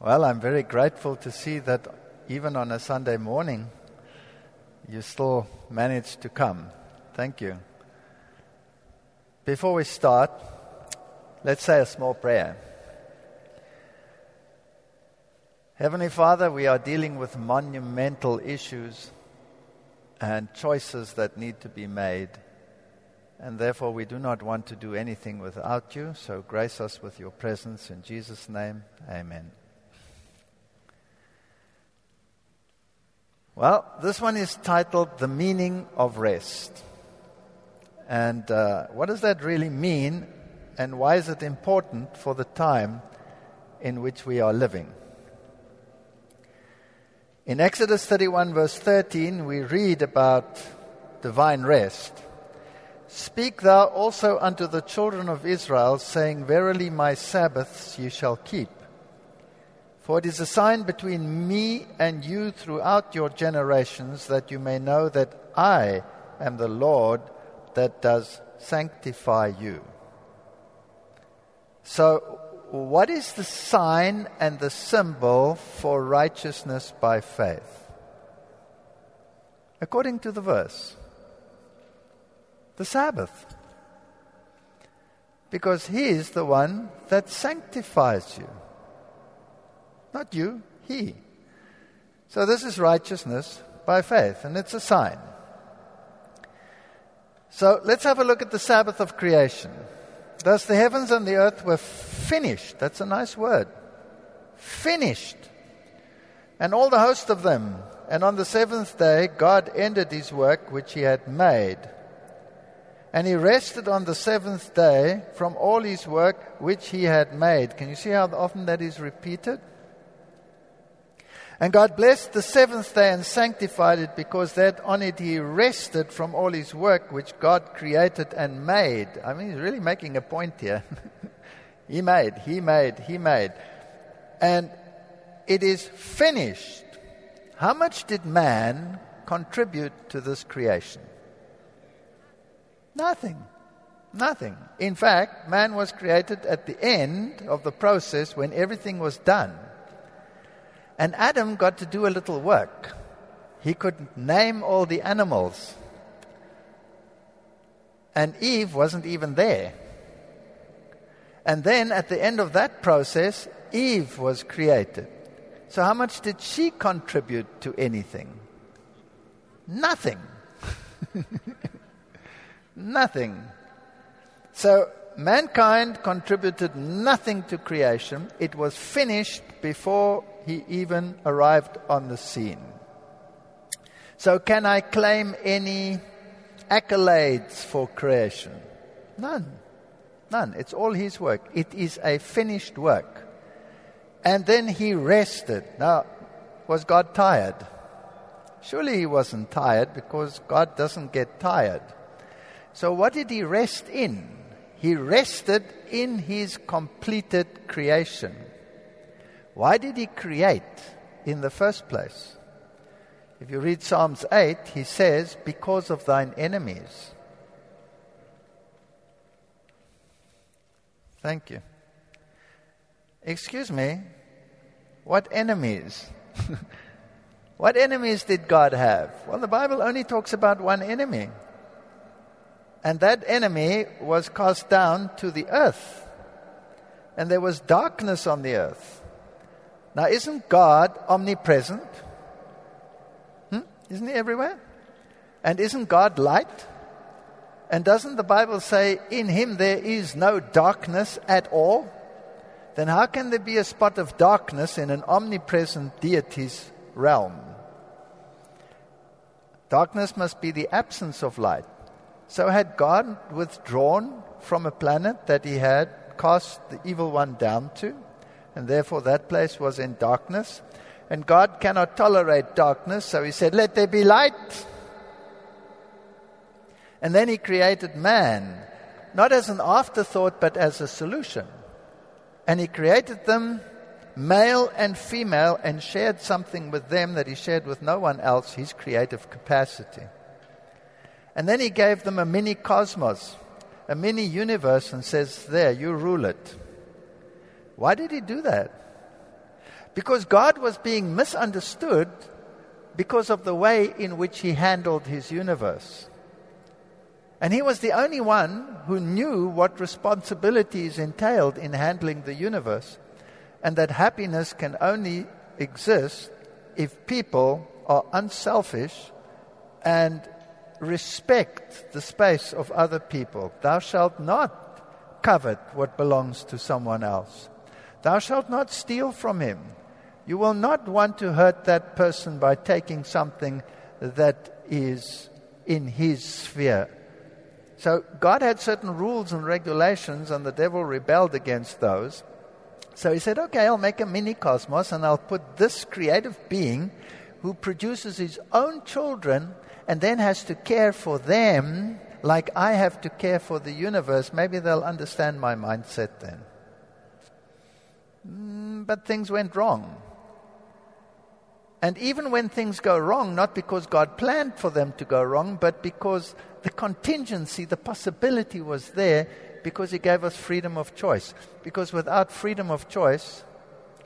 Well, I'm very grateful to see that even on a Sunday morning, you still managed to come. Thank you. Before we start, let's say a small prayer. Heavenly Father, we are dealing with monumental issues and choices that need to be made. And therefore, we do not want to do anything without you. So, grace us with your presence. In Jesus' name, amen. Well, this one is titled The Meaning of Rest. And uh, what does that really mean? And why is it important for the time in which we are living? In Exodus 31, verse 13, we read about divine rest. Speak thou also unto the children of Israel, saying, Verily my Sabbaths ye shall keep. For it is a sign between me and you throughout your generations, that you may know that I am the Lord that does sanctify you. So, what is the sign and the symbol for righteousness by faith? According to the verse, the Sabbath. Because He is the one that sanctifies you. Not you, He. So this is righteousness by faith, and it's a sign. So let's have a look at the Sabbath of creation. Thus the heavens and the earth were finished. That's a nice word. Finished. And all the host of them. And on the seventh day, God ended his work which he had made. And he rested on the seventh day from all his work which he had made. Can you see how often that is repeated? And God blessed the seventh day and sanctified it because that on it he rested from all his work which God created and made. I mean, he's really making a point here. he made, he made, he made. And it is finished. How much did man contribute to this creation? Nothing. Nothing. In fact, man was created at the end of the process when everything was done. And Adam got to do a little work. He could name all the animals. And Eve wasn't even there. And then at the end of that process, Eve was created. So, how much did she contribute to anything? Nothing. nothing. So, mankind contributed nothing to creation. It was finished before he even arrived on the scene. So, can I claim any accolades for creation? None. None. It's all his work. It is a finished work. And then he rested. Now, was God tired? Surely he wasn't tired because God doesn't get tired. So, what did he rest in? He rested in his completed creation. Why did he create in the first place? If you read Psalms 8, he says, Because of thine enemies. Thank you. Excuse me, what enemies? what enemies did God have? Well, the Bible only talks about one enemy. And that enemy was cast down to the earth. And there was darkness on the earth. Now, isn't God omnipresent? Hmm? Isn't He everywhere? And isn't God light? And doesn't the Bible say, in Him there is no darkness at all? Then how can there be a spot of darkness in an omnipresent deity's realm? Darkness must be the absence of light. So, had God withdrawn from a planet that He had cast the evil one down to? And therefore that place was in darkness. And God cannot tolerate darkness, so He said, Let there be light. And then He created man, not as an afterthought, but as a solution. And He created them male and female and shared something with them that He shared with no one else His creative capacity. And then He gave them a mini cosmos, a mini universe, and says, There, you rule it. Why did he do that? Because God was being misunderstood because of the way in which he handled his universe. And he was the only one who knew what responsibilities entailed in handling the universe, and that happiness can only exist if people are unselfish and respect the space of other people. Thou shalt not covet what belongs to someone else. Thou shalt not steal from him. You will not want to hurt that person by taking something that is in his sphere. So God had certain rules and regulations, and the devil rebelled against those. So he said, okay, I'll make a mini cosmos, and I'll put this creative being who produces his own children and then has to care for them like I have to care for the universe. Maybe they'll understand my mindset then. Mm, but things went wrong. And even when things go wrong, not because God planned for them to go wrong, but because the contingency, the possibility was there, because He gave us freedom of choice. Because without freedom of choice,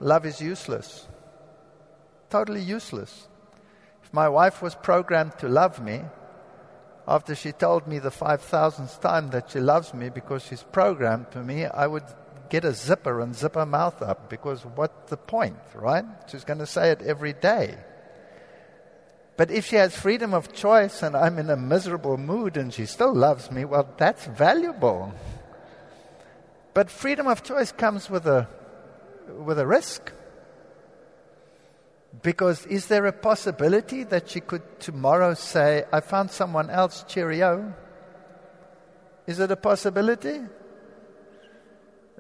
love is useless. Totally useless. If my wife was programmed to love me, after she told me the 5,000th time that she loves me because she's programmed to me, I would get a zipper and zip her mouth up because what's the point, right? She's going to say it every day. But if she has freedom of choice and I'm in a miserable mood and she still loves me, well, that's valuable. But freedom of choice comes with a, with a risk. Because is there a possibility that she could tomorrow say, I found someone else, cheerio? Is it a possibility?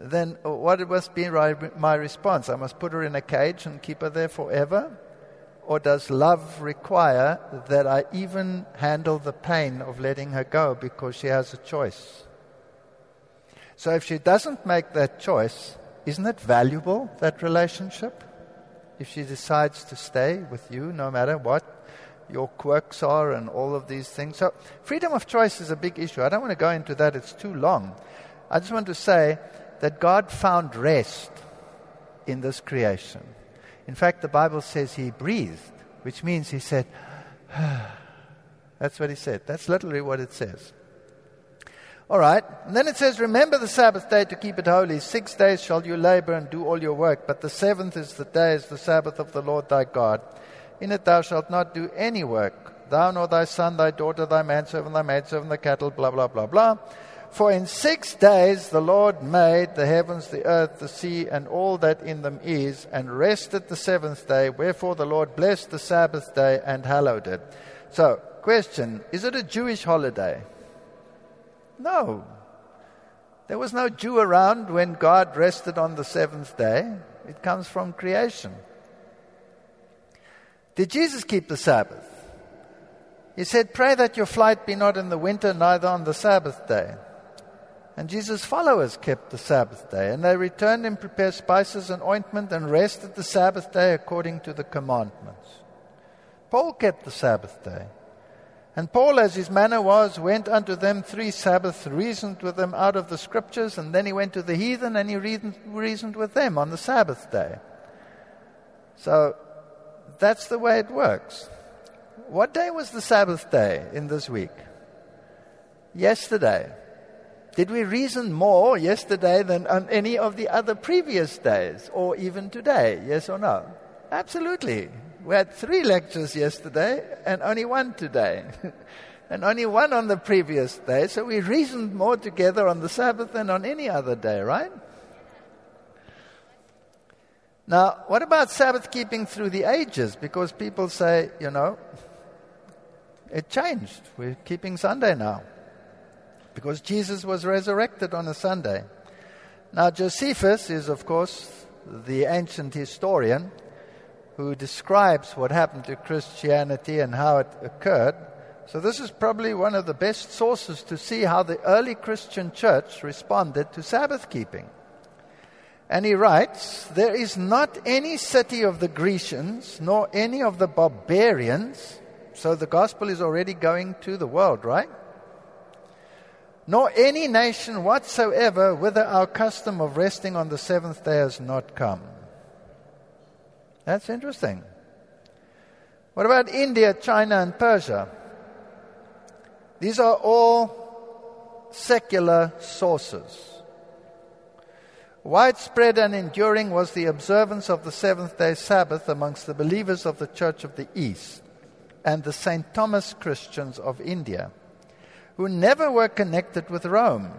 Then what must be my response? I must put her in a cage and keep her there forever? Or does love require that I even handle the pain of letting her go because she has a choice? So if she doesn't make that choice, isn't it valuable, that relationship? If she decides to stay with you no matter what your quirks are and all of these things. So freedom of choice is a big issue. I don't want to go into that, it's too long. I just want to say that God found rest in this creation. In fact, the Bible says he breathed, which means he said, That's what he said. That's literally what it says. All right. And then it says, Remember the Sabbath day to keep it holy. Six days shall you labor and do all your work, but the seventh is the day, is the Sabbath of the Lord thy God. In it thou shalt not do any work, thou nor thy son, thy daughter, thy manservant, thy maidservant, the cattle, blah, blah, blah, blah for in six days the Lord made the heavens, the earth, the sea, and all that in them is, and rested the seventh day. Wherefore the Lord blessed the Sabbath day and hallowed it. So, question Is it a Jewish holiday? No. There was no Jew around when God rested on the seventh day. It comes from creation. Did Jesus keep the Sabbath? He said, Pray that your flight be not in the winter, neither on the Sabbath day. And Jesus' followers kept the Sabbath day, and they returned and prepared spices and ointment and rested the Sabbath day according to the commandments. Paul kept the Sabbath day. And Paul, as his manner was, went unto them three Sabbaths, reasoned with them out of the scriptures, and then he went to the heathen and he reasoned with them on the Sabbath day. So that's the way it works. What day was the Sabbath day in this week? Yesterday. Did we reason more yesterday than on any of the other previous days or even today? Yes or no? Absolutely. We had three lectures yesterday and only one today. and only one on the previous day. So we reasoned more together on the Sabbath than on any other day, right? Now, what about Sabbath keeping through the ages? Because people say, you know, it changed. We're keeping Sunday now because Jesus was resurrected on a Sunday. Now, Josephus is, of course, the ancient historian who describes what happened to Christianity and how it occurred. So, this is probably one of the best sources to see how the early Christian church responded to Sabbath keeping. And he writes, There is not any city of the Grecians, nor any of the barbarians. So the gospel is already going to the world, right? Nor any nation whatsoever whither our custom of resting on the seventh day has not come. That's interesting. What about India, China, and Persia? These are all secular sources. Widespread and enduring was the observance of the seventh day Sabbath amongst the believers of the Church of the East and the St. Thomas Christians of India, who never were connected with Rome.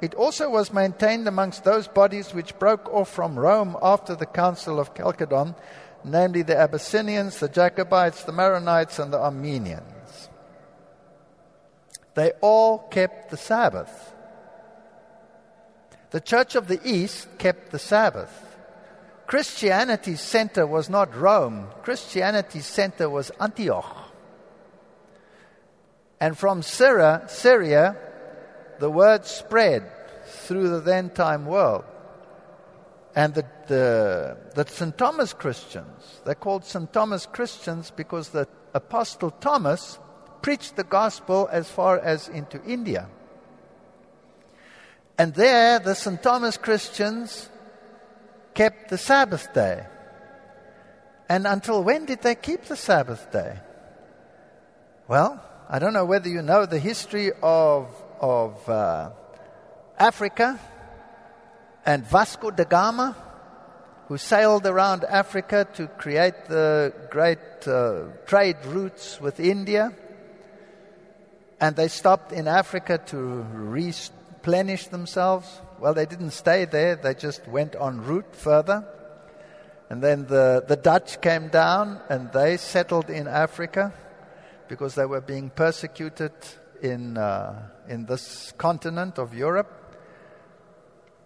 It also was maintained amongst those bodies which broke off from Rome after the Council of Chalcedon, namely the Abyssinians, the Jacobites, the Maronites, and the Armenians. They all kept the Sabbath. The Church of the East kept the Sabbath. Christianity's center was not Rome, Christianity's center was Antioch. And from Syria, Syria, the word spread through the then time world. And the, the, the St. Thomas Christians, they're called St. Thomas Christians because the Apostle Thomas preached the gospel as far as into India. And there, the St. Thomas Christians kept the Sabbath day. And until when did they keep the Sabbath day? Well, I don't know whether you know the history of, of uh, Africa and Vasco da Gama, who sailed around Africa to create the great uh, trade routes with India. And they stopped in Africa to replenish themselves? Well, they didn't stay there, they just went en route further. And then the, the Dutch came down and they settled in Africa because they were being persecuted in, uh, in this continent of Europe.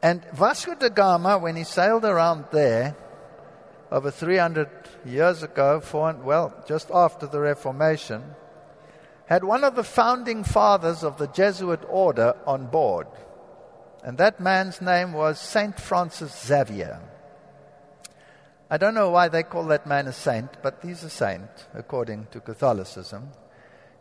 And Vasco da Gama, when he sailed around there over 300 years ago, for, well, just after the Reformation, had one of the founding fathers of the Jesuit order on board. And that man's name was Saint Francis Xavier. I don't know why they call that man a saint, but he's a saint according to Catholicism.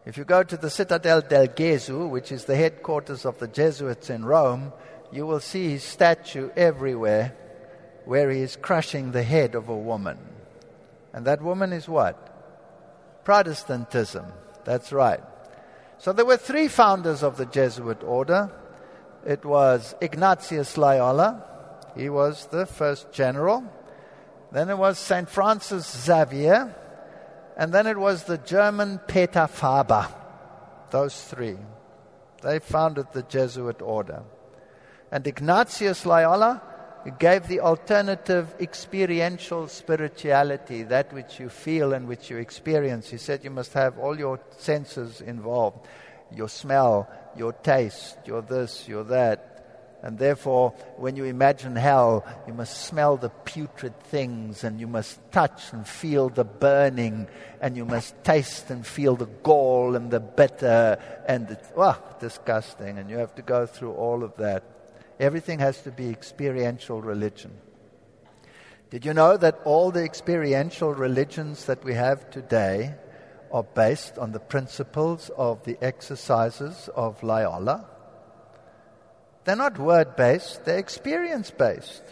If you go to the Citadel del Gesù, which is the headquarters of the Jesuits in Rome, you will see his statue everywhere where he is crushing the head of a woman. And that woman is what? Protestantism. That's right. So there were three founders of the Jesuit order. It was Ignatius Loyola. He was the first general. Then it was St. Francis Xavier. And then it was the German Peter Faber. Those three. They founded the Jesuit order. And Ignatius Loyola gave the alternative experiential spirituality, that which you feel and which you experience. He said you must have all your senses involved your smell, your taste, your this, your that. And therefore, when you imagine hell, you must smell the putrid things, and you must touch and feel the burning, and you must taste and feel the gall and the bitter, and the, oh, disgusting. And you have to go through all of that. Everything has to be experiential religion. Did you know that all the experiential religions that we have today are based on the principles of the exercises of Loyola? They're not word based, they're experience based.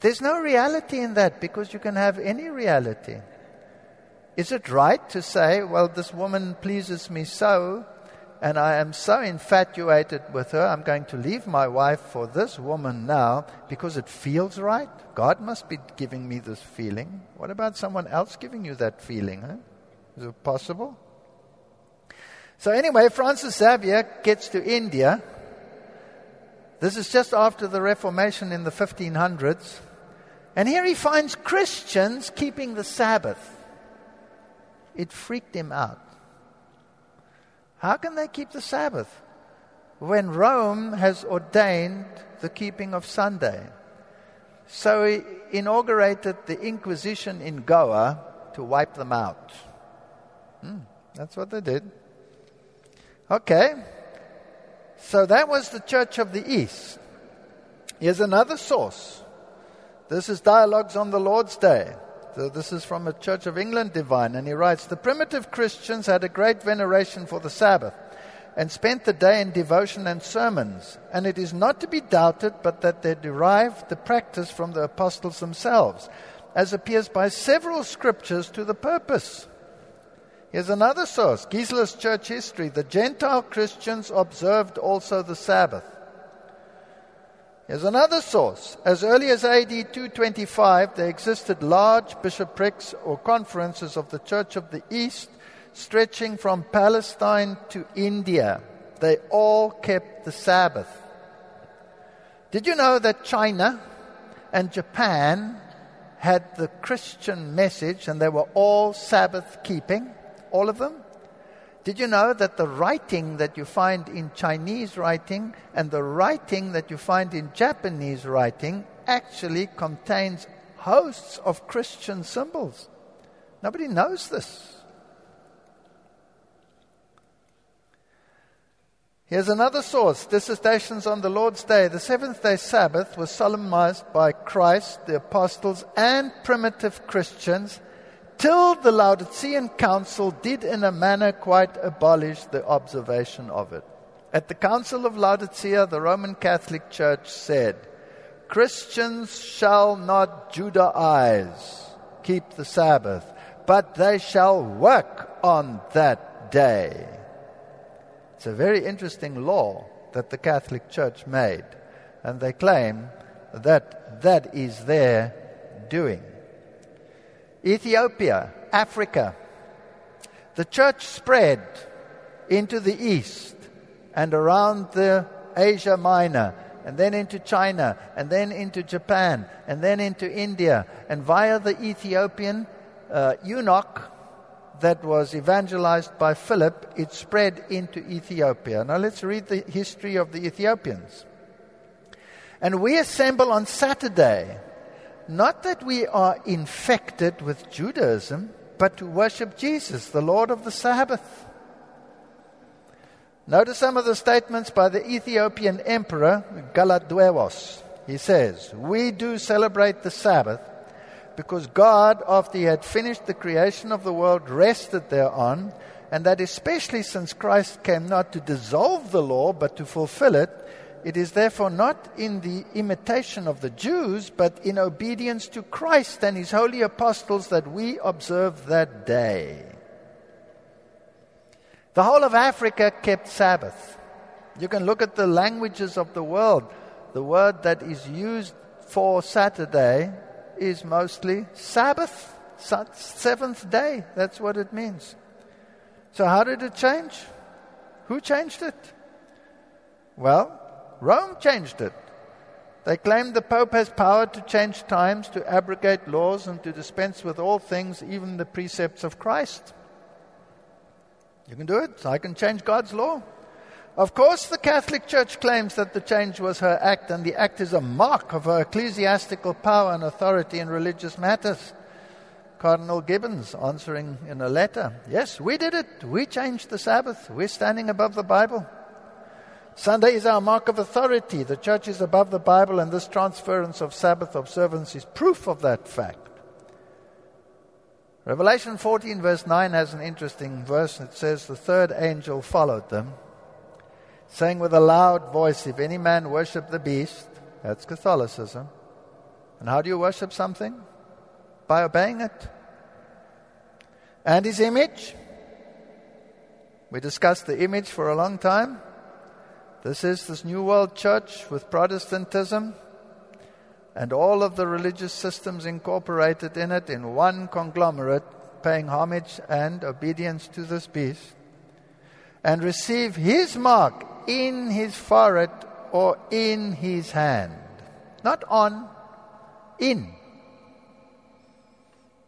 There's no reality in that because you can have any reality. Is it right to say, well, this woman pleases me so, and I am so infatuated with her, I'm going to leave my wife for this woman now because it feels right. God must be giving me this feeling. What about someone else giving you that feeling? Huh? Is it possible? So, anyway, Francis Xavier gets to India. This is just after the Reformation in the 1500s. And here he finds Christians keeping the Sabbath. It freaked him out. How can they keep the Sabbath when Rome has ordained the keeping of Sunday? So he inaugurated the Inquisition in Goa to wipe them out. Hmm, that's what they did. Okay. So that was the Church of the East. Here's another source. This is Dialogues on the Lord's Day. So this is from a Church of England divine, and he writes The primitive Christians had a great veneration for the Sabbath and spent the day in devotion and sermons. And it is not to be doubted but that they derived the practice from the apostles themselves. as appears by several scriptures to the purpose. Here's another source Gieseler's Church History. The Gentile Christians observed also the Sabbath. Here's another source. As early as AD 225, there existed large bishoprics or conferences of the Church of the East stretching from Palestine to India. They all kept the Sabbath. Did you know that China and Japan had the Christian message and they were all Sabbath keeping? All of them? Did you know that the writing that you find in Chinese writing and the writing that you find in Japanese writing actually contains hosts of Christian symbols? Nobody knows this. Here's another source dissertations on the Lord's Day. The seventh day Sabbath was solemnized by Christ, the apostles, and primitive Christians till the Laodicean Council did in a manner quite abolish the observation of it. At the Council of Laodicea, the Roman Catholic Church said, Christians shall not Judaize, keep the Sabbath, but they shall work on that day. It's a very interesting law that the Catholic Church made, and they claim that that is their doing. Ethiopia, Africa. The church spread into the east and around the Asia Minor, and then into China, and then into Japan, and then into India, and via the Ethiopian uh, eunuch that was evangelized by Philip, it spread into Ethiopia. Now let's read the history of the Ethiopians. And we assemble on Saturday not that we are infected with Judaism, but to worship Jesus, the Lord of the Sabbath. Notice some of the statements by the Ethiopian emperor, Galawdewos. He says, We do celebrate the Sabbath because God, after He had finished the creation of the world, rested thereon, and that especially since Christ came not to dissolve the law, but to fulfill it, it is therefore not in the imitation of the Jews, but in obedience to Christ and his holy apostles that we observe that day. The whole of Africa kept Sabbath. You can look at the languages of the world. The word that is used for Saturday is mostly Sabbath, seventh day. That's what it means. So, how did it change? Who changed it? Well, Rome changed it. They claim the Pope has power to change times, to abrogate laws, and to dispense with all things, even the precepts of Christ. You can do it. I can change God's law. Of course, the Catholic Church claims that the change was her act, and the act is a mark of her ecclesiastical power and authority in religious matters. Cardinal Gibbons answering in a letter Yes, we did it. We changed the Sabbath. We're standing above the Bible. Sunday is our mark of authority. The church is above the Bible, and this transference of Sabbath observance is proof of that fact. Revelation 14, verse 9, has an interesting verse. It says, The third angel followed them, saying with a loud voice, If any man worship the beast, that's Catholicism. And how do you worship something? By obeying it. And his image. We discussed the image for a long time. This is this New World Church with Protestantism and all of the religious systems incorporated in it in one conglomerate, paying homage and obedience to this beast, and receive his mark in his forehead or in his hand. Not on, in.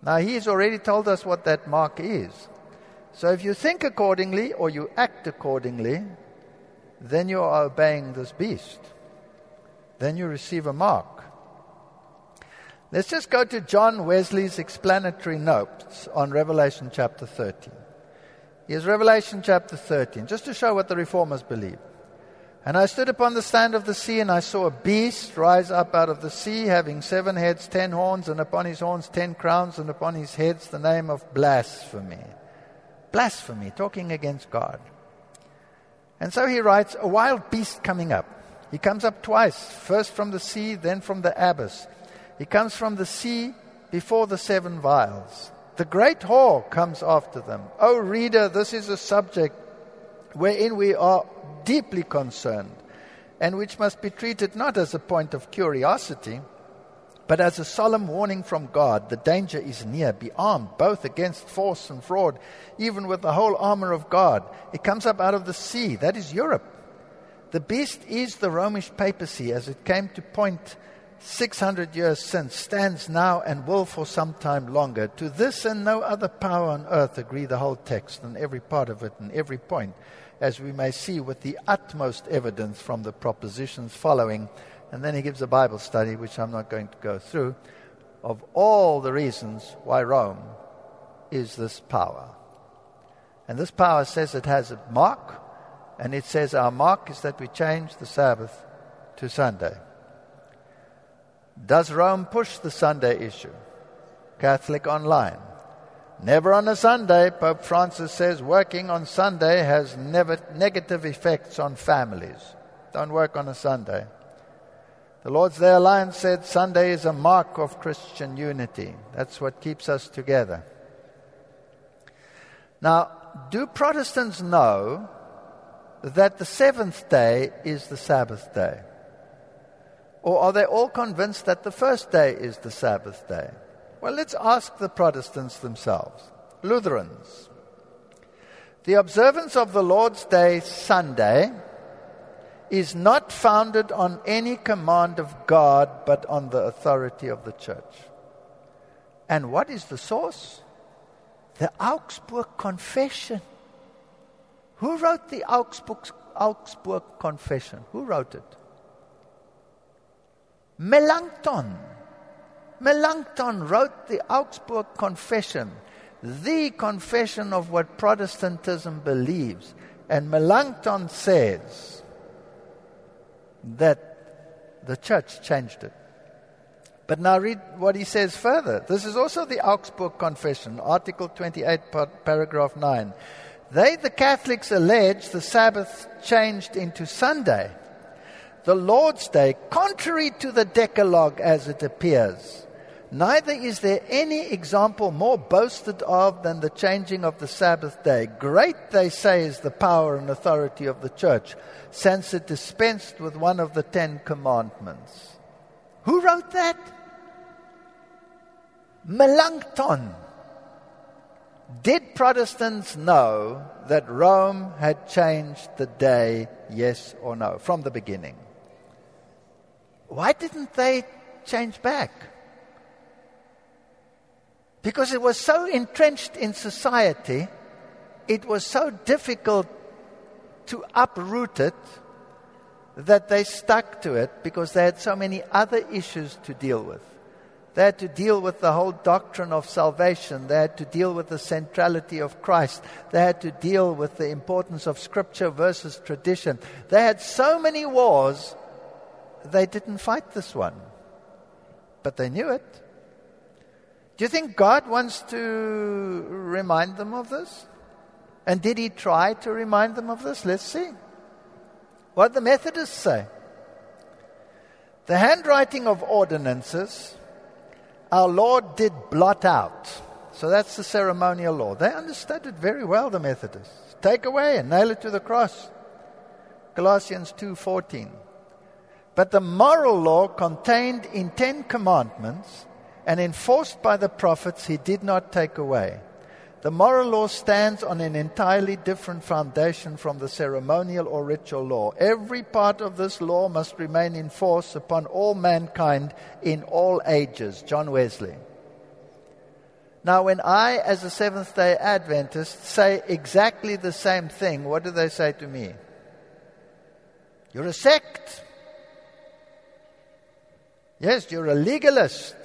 Now, he's already told us what that mark is. So, if you think accordingly or you act accordingly, then you are obeying this beast. Then you receive a mark. Let's just go to John Wesley's explanatory notes on Revelation chapter 13. Here's Revelation chapter 13, just to show what the reformers believe. And I stood upon the sand of the sea, and I saw a beast rise up out of the sea, having seven heads, ten horns, and upon his horns ten crowns, and upon his heads the name of blasphemy. Blasphemy, talking against God. And so he writes, A wild beast coming up. He comes up twice, first from the sea, then from the abyss. He comes from the sea before the seven vials. The great whore comes after them. O reader, this is a subject wherein we are deeply concerned and which must be treated not as a point of curiosity, but as a solemn warning from God. The danger is near. Be armed, both against force and fraud, even with the whole armor of God. It comes up out of the sea. That is Europe. The beast is the Romish papacy as it came to point 600 years since, stands now and will for some time longer. To this and no other power on earth agree the whole text and every part of it and every point, as we may see with the utmost evidence from the propositions following. And then he gives a Bible study, which I'm not going to go through, of all the reasons why Rome is this power. And this power says it has a mark, and it says our mark is that we change the Sabbath to Sunday. Does Rome push the Sunday issue? Catholic Online. Never on a Sunday, Pope Francis says working on Sunday has never negative effects on families. Don't work on a Sunday. The Lord's Day Alliance said Sunday is a mark of Christian unity. That's what keeps us together. Now, do Protestants know that the seventh day is the Sabbath day? Or are they all convinced that the first day is the Sabbath day? Well, let's ask the Protestants themselves. Lutherans. The observance of the Lord's Day Sunday is not founded on any command of God, but on the authority of the church. And what is the source? The Augsburg Confession. Who wrote the Augsburg, Augsburg Confession? Who wrote it? Melanchthon. Melanchthon wrote the Augsburg Confession, the confession of what Protestantism believes. And Melanchthon says that the church changed it. But now read what he says further. This is also the Augsburg Confession, Article 28, paragraph 9. They, the Catholics, allege the Sabbath changed into Sunday the Lord's Day, contrary to the Decalogue as it appears. Neither is there any example more boasted of than the changing of the Sabbath day. Great, they say, is the power and authority of the church, since it dispensed with one of the Ten Commandments. Who wrote that? Melanchthon. Did Protestants know that Rome had changed the day, yes or no, from the beginning? Why didn't they change back? Because it was so entrenched in society, it was so difficult to uproot it that they stuck to it because they had so many other issues to deal with. They had to deal with the whole doctrine of salvation. They had to deal with the centrality of Christ. They had to deal with the importance of scripture versus tradition. They had so many wars they didn't fight this one, but they knew it. Do you think God wants to remind them of this? And did he try to remind them of this? Let's see. What the Methodists say. The handwriting of ordinances, our Lord did blot out. So that's the ceremonial law. They understood it very well, the Methodists. Take away and nail it to the cross. Colossians 2:14. But the moral law contained in Ten Commandments and enforced by the prophets he did not take away. The moral law stands on an entirely different foundation from the ceremonial or ritual law. Every part of this law must remain in force upon all mankind in all ages. John Wesley. Now, when I, as a Seventh day Adventist, say exactly the same thing, what do they say to me? You're a sect. Yes, you're a legalist.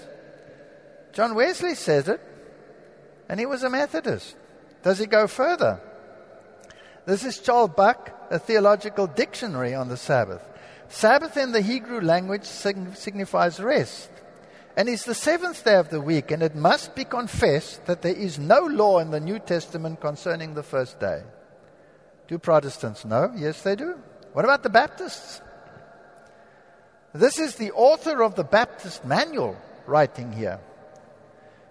John Wesley says it, and he was a Methodist. Does he go further? This is Charles Buck, a theological dictionary on the Sabbath. Sabbath in the Hebrew language signifies rest and is the seventh day of the week, and it must be confessed that there is no law in the New Testament concerning the first day. Do Protestants know? Yes, they do. What about the Baptists? This is the author of the Baptist Manual writing here.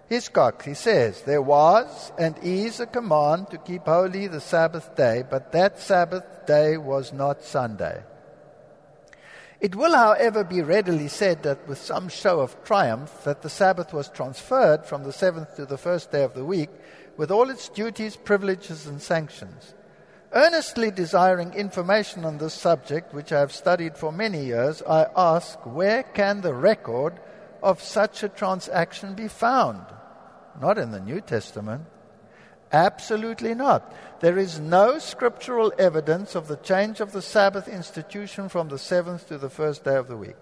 Hiscox, he says, There was and is a command to keep holy the Sabbath day, but that Sabbath day was not Sunday. It will, however, be readily said that with some show of triumph that the Sabbath was transferred from the seventh to the first day of the week, with all its duties, privileges, and sanctions. Earnestly desiring information on this subject, which I have studied for many years, I ask, where can the record of such a transaction be found? Not in the New Testament. Absolutely not. There is no scriptural evidence of the change of the Sabbath institution from the seventh to the first day of the week.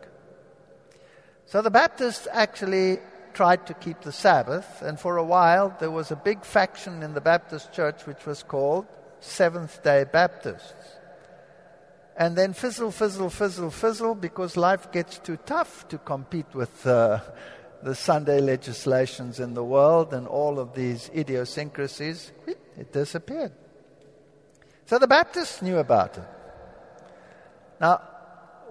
So the Baptists actually tried to keep the Sabbath, and for a while there was a big faction in the Baptist church which was called Seventh day Baptists. And then fizzle, fizzle, fizzle, fizzle, because life gets too tough to compete with uh, the Sunday legislations in the world and all of these idiosyncrasies, it disappeared. So the Baptists knew about it. Now,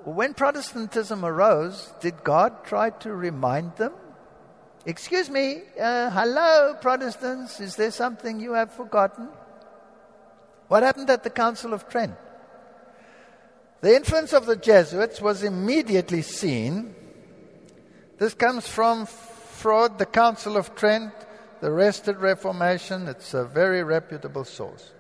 when Protestantism arose, did God try to remind them? Excuse me, uh, hello, Protestants, is there something you have forgotten? What happened at the Council of Trent? The influence of the Jesuits was immediately seen this comes from Froude, the Council of Trent, the Restored Reformation. It's a very reputable source.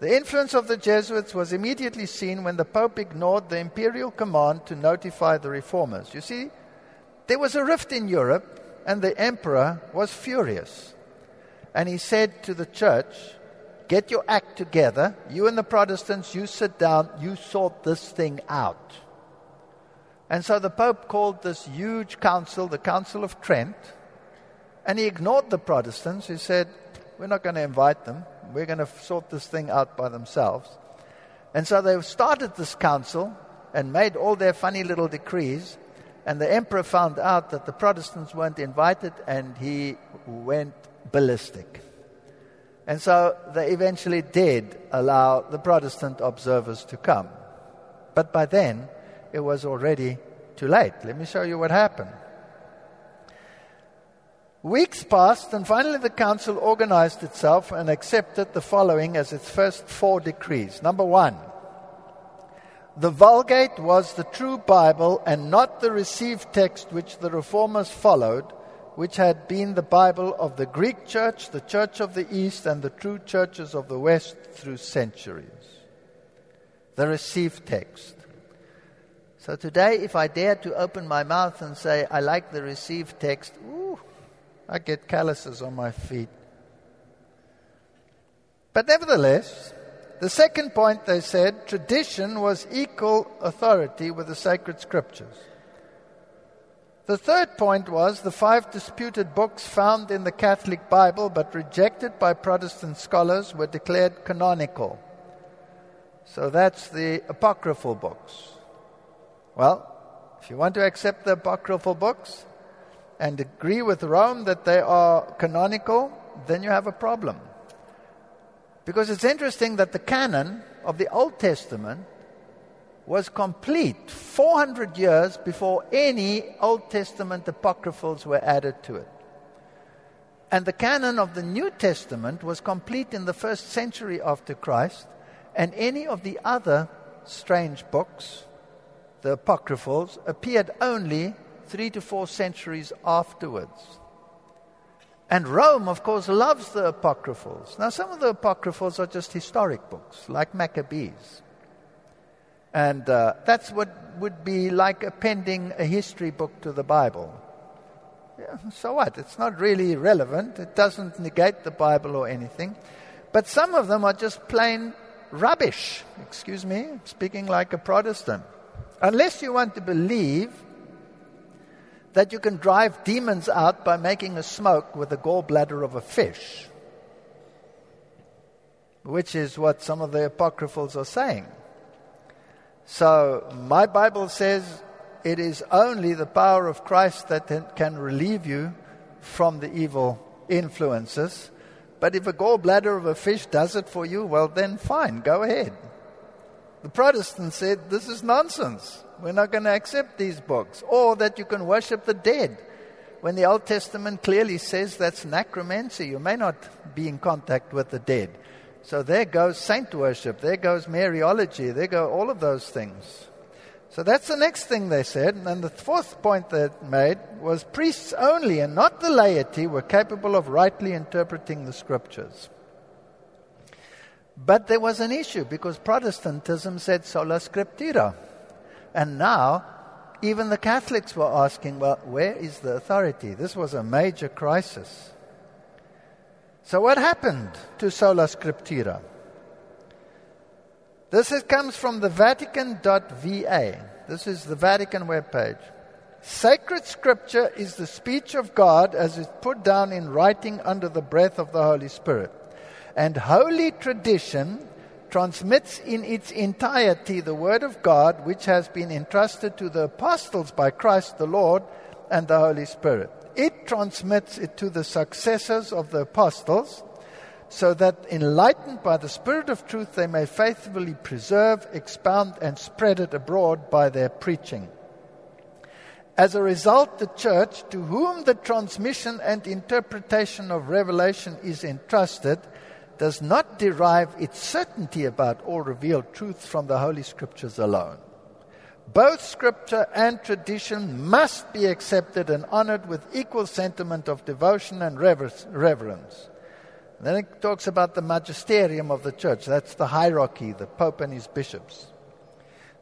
The influence of the Jesuits was immediately seen when the Pope ignored the imperial command to notify the reformers. You see, there was a rift in Europe, and the emperor was furious. And he said to the church, Get your act together. You and the Protestants, you sit down, you sort this thing out. And so the Pope called this huge council the Council of Trent, and he ignored the Protestants. He said, We're not going to invite them, we're going to sort this thing out by themselves. And so they started this council and made all their funny little decrees. And the emperor found out that the Protestants weren't invited, and he went ballistic. And so they eventually did allow the Protestant observers to come. But by then, it was already too late. Let me show you what happened. Weeks passed, and finally the council organized itself and accepted the following as its first four decrees. Number one, the Vulgate was the true Bible and not the received text which the reformers followed, which had been the Bible of the Greek church, the church of the East, and the true churches of the West through centuries. The received text. So today, if I dare to open my mouth and say, I like the received text, ooh, I get calluses on my feet. But nevertheless, the second point they said, tradition was equal authority with the sacred scriptures. The third point was the five disputed books found in the Catholic Bible but rejected by Protestant scholars were declared canonical. So that's the apocryphal books. Well, if you want to accept the apocryphal books and agree with Rome that they are canonical, then you have a problem. Because it's interesting that the canon of the Old Testament was complete 400 years before any Old Testament apocryphals were added to it. And the canon of the New Testament was complete in the first century after Christ, and any of the other strange books the apocryphals, appeared only three to four centuries afterwards. And Rome, of course, loves the apocryphals. Now, some of the apocryphals are just historic books, like Maccabees. And uh, that's what would be like appending a history book to the Bible. Yeah, so what? It's not really relevant. It doesn't negate the Bible or anything. But some of them are just plain rubbish. Excuse me, speaking like a Protestant. Unless you want to believe that you can drive demons out by making a smoke with the gallbladder of a fish, which is what some of the apocryphals are saying. So, my Bible says it is only the power of Christ that can relieve you from the evil influences. But if a gallbladder of a fish does it for you, well, then fine, go ahead. The Protestants said, This is nonsense. We're not going to accept these books. Or that you can worship the dead. when the Old Testament clearly says that's necromancy. You may not be in contact with the dead. So there goes saint worship, there goes Mariology, there go all of those things. So that's the next thing they said. And the fourth point they made was priests only and not the laity were capable of rightly interpreting the scriptures. But there was an issue because Protestantism said sola scriptura. And now, even the Catholics were asking, well, where is the authority? This was a major crisis. So, what happened to sola scriptura? This is, comes from the Vatican.va. This is the Vatican webpage. Sacred scripture is the speech of God as it's put down in writing under the breath of the Holy Spirit. And holy tradition transmits in its entirety the Word of God, which has been entrusted to the apostles by Christ the Lord and the Holy Spirit. It transmits it to the successors of the apostles, so that enlightened by the Spirit of truth, they may faithfully preserve, expound, and spread it abroad by their preaching. As a result, the church, to whom the transmission and interpretation of revelation is entrusted, does not derive its certainty about all revealed truth from the Holy Scriptures alone. Both Scripture and tradition must be accepted and honored with equal sentiment of devotion and reverence. Then it talks about the magisterium of the church. That's the hierarchy, the Pope and his bishops.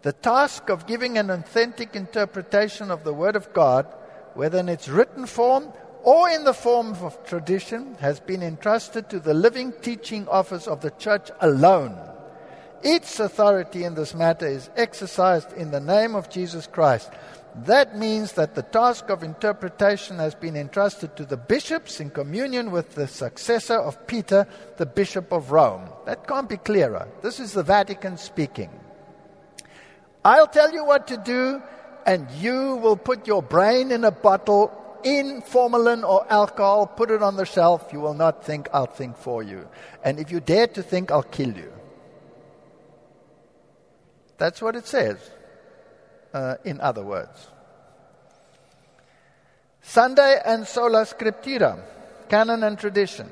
The task of giving an authentic interpretation of the Word of God, whether in its written form or in the form of tradition, has been entrusted to the living teaching office of the church alone. Its authority in this matter is exercised in the name of Jesus Christ. That means that the task of interpretation has been entrusted to the bishops in communion with the successor of Peter, the Bishop of Rome. That can't be clearer. This is the Vatican speaking. I'll tell you what to do, and you will put your brain in a bottle in formalin or alcohol, put it on the shelf. You will not think, I'll think for you. And if you dare to think, I'll kill you. That's what it says, uh, in other words. Sunday and sola scriptura, canon and tradition.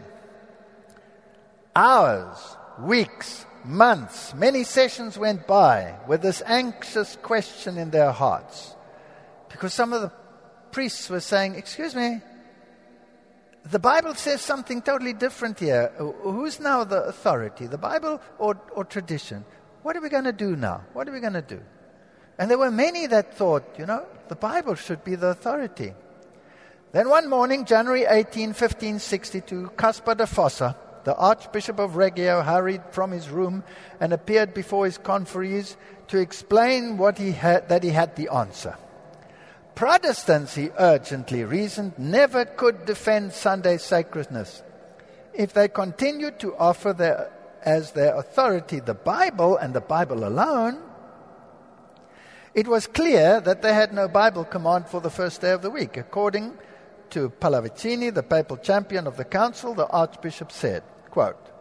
Hours, weeks, months, many sessions went by with this anxious question in their hearts. Because some of the priests were saying, Excuse me, the Bible says something totally different here. Who's now the authority, the Bible or, or tradition? What are we going to do now? What are we going to do? And there were many that thought, you know, the Bible should be the authority. Then one morning, January 18, 1562, Caspar de Fossa, the Archbishop of Reggio, hurried from his room and appeared before his conferees to explain what he had, that he had the answer. Protestants, he urgently reasoned, never could defend Sunday sacredness. If they continued to offer their, as their authority the Bible and the Bible alone, it was clear that they had no Bible command for the first day of the week. According to Pallavicini, the papal champion of the council, the archbishop said, quote,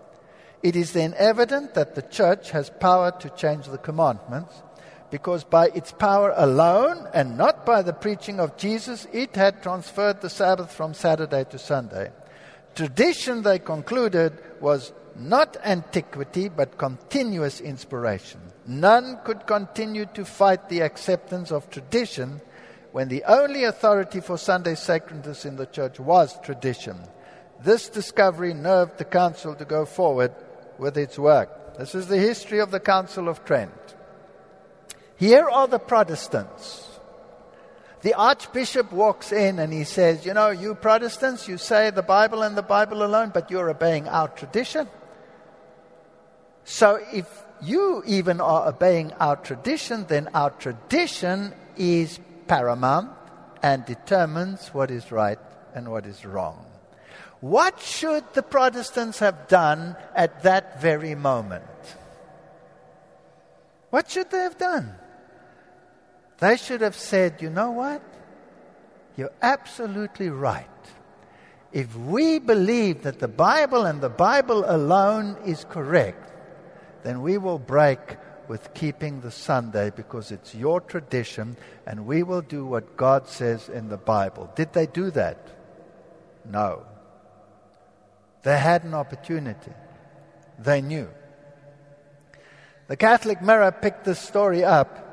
It is then evident that the church has power to change the commandments because by its power alone and not by the preaching of Jesus, it had transferred the Sabbath from Saturday to Sunday. Tradition, they concluded, was not antiquity but continuous inspiration. None could continue to fight the acceptance of tradition when the only authority for Sunday sacredness in the church was tradition. This discovery nerved the council to go forward with its work. This is the history of the Council of Trent. Here are the Protestants. The Archbishop walks in and he says, You know, you Protestants, you say the Bible and the Bible alone, but you're obeying our tradition. So if you even are obeying our tradition, then our tradition is paramount and determines what is right and what is wrong. What should the Protestants have done at that very moment? What should they have done? They should have said, you know what? You're absolutely right. If we believe that the Bible and the Bible alone is correct, then we will break with keeping the Sunday because it's your tradition and we will do what God says in the Bible. Did they do that? No. They had an opportunity. They knew. The Catholic Mirror picked this story up,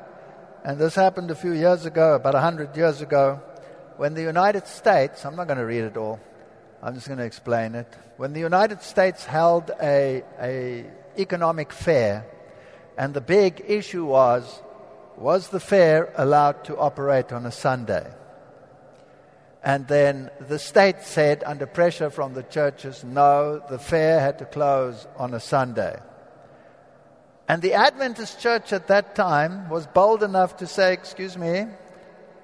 and this happened a few years ago, about a hundred years ago, when the United States, I'm not going to read it all, I'm just going to explain it. When the United States held a, a economic fair, and the big issue was, was the fair allowed to operate on a Sunday? And then the state said, under pressure from the churches, no, the fair had to close on a Sunday. And the Adventist church at that time was bold enough to say, excuse me,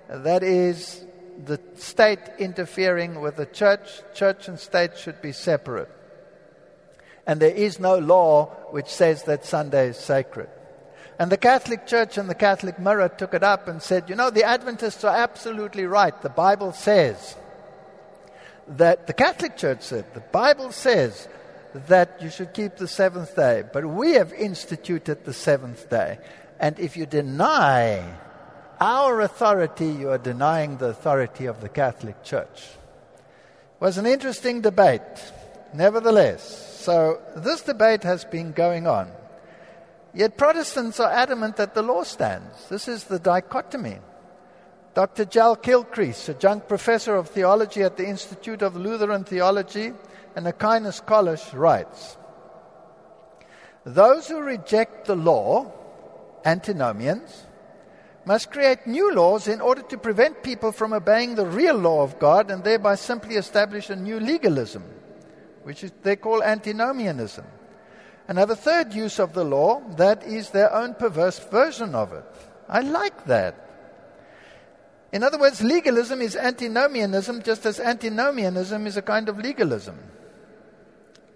that is the state interfering with the church. Church and state should be separate. And there is no law which says that Sunday is sacred. And the Catholic Church and the Catholic Mirror took it up and said, you know, the Adventists are absolutely right. The Bible says that, the Catholic Church said, the Bible says that you should keep the seventh day, but we have instituted the seventh day. And if you deny our authority, you are denying the authority of the Catholic Church. It was an interesting debate, nevertheless. So this debate has been going on. Yet Protestants are adamant that the law stands. This is the dichotomy. Dr. Jack Kilcrease, adjunct professor of theology at the Institute of Lutheran Theology and Aquinas College, writes Those who reject the law, antinomians, must create new laws in order to prevent people from obeying the real law of God and thereby simply establish a new legalism, which is, they call antinomianism and have a third use of the law that is their own perverse version of it. I like that. In other words, legalism is antinomianism just as antinomianism is a kind of legalism.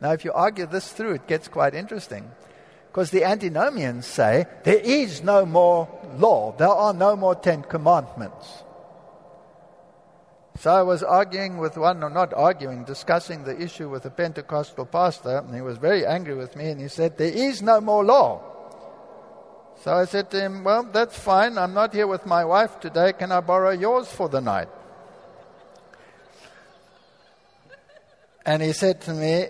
Now, if you argue this through, it gets quite interesting. Because the antinomians say there is no more law, there are no more Ten Commandments. So I was arguing with one, or not arguing, discussing the issue with a Pentecostal pastor, and he was very angry with me, and he said, There is no more law. So I said to him, Well, that's fine. I'm not here with my wife today. Can I borrow yours for the night? And he said to me,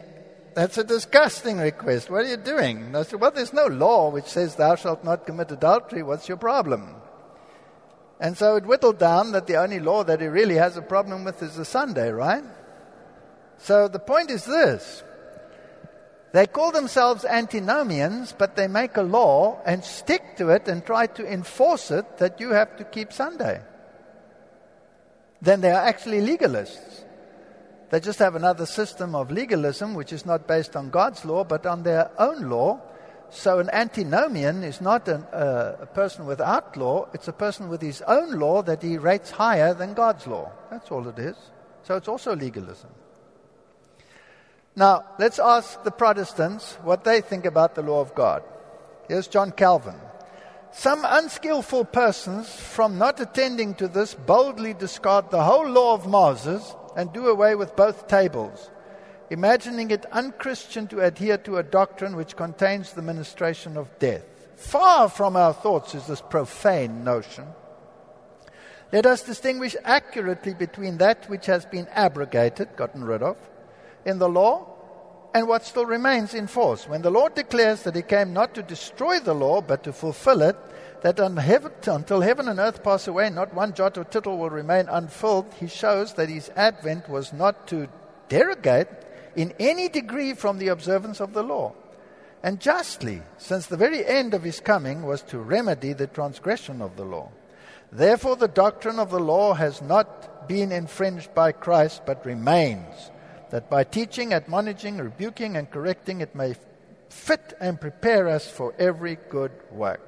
That's a disgusting request. What are you doing? And I said, Well, there's no law which says thou shalt not commit adultery. What's your problem? And so it whittled down that the only law that he really has a problem with is the Sunday, right? So the point is this. They call themselves antinomians, but they make a law and stick to it and try to enforce it that you have to keep Sunday. Then they are actually legalists. They just have another system of legalism which is not based on God's law but on their own law so an antinomian is not an, uh, a person without law, it's a person with his own law that he rates higher than God's law. That's all it is. So it's also legalism. Now, let's ask the Protestants what they think about the law of God. Here's John Calvin. Some unskillful persons, from not attending to this, boldly discard the whole law of Moses and do away with both tables imagining it unchristian to adhere to a doctrine which contains the ministration of death. Far from our thoughts is this profane notion. Let us distinguish accurately between that which has been abrogated, gotten rid of, in the law, and what still remains in force. When the Lord declares that He came not to destroy the law, but to fulfill it, that heaven, until heaven and earth pass away, not one jot or tittle will remain unfilled, He shows that His advent was not to derogate, in any degree from the observance of the law. And justly, since the very end of his coming was to remedy the transgression of the law. Therefore, the doctrine of the law has not been infringed by Christ, but remains, that by teaching, admonishing, rebuking, and correcting, it may fit and prepare us for every good work.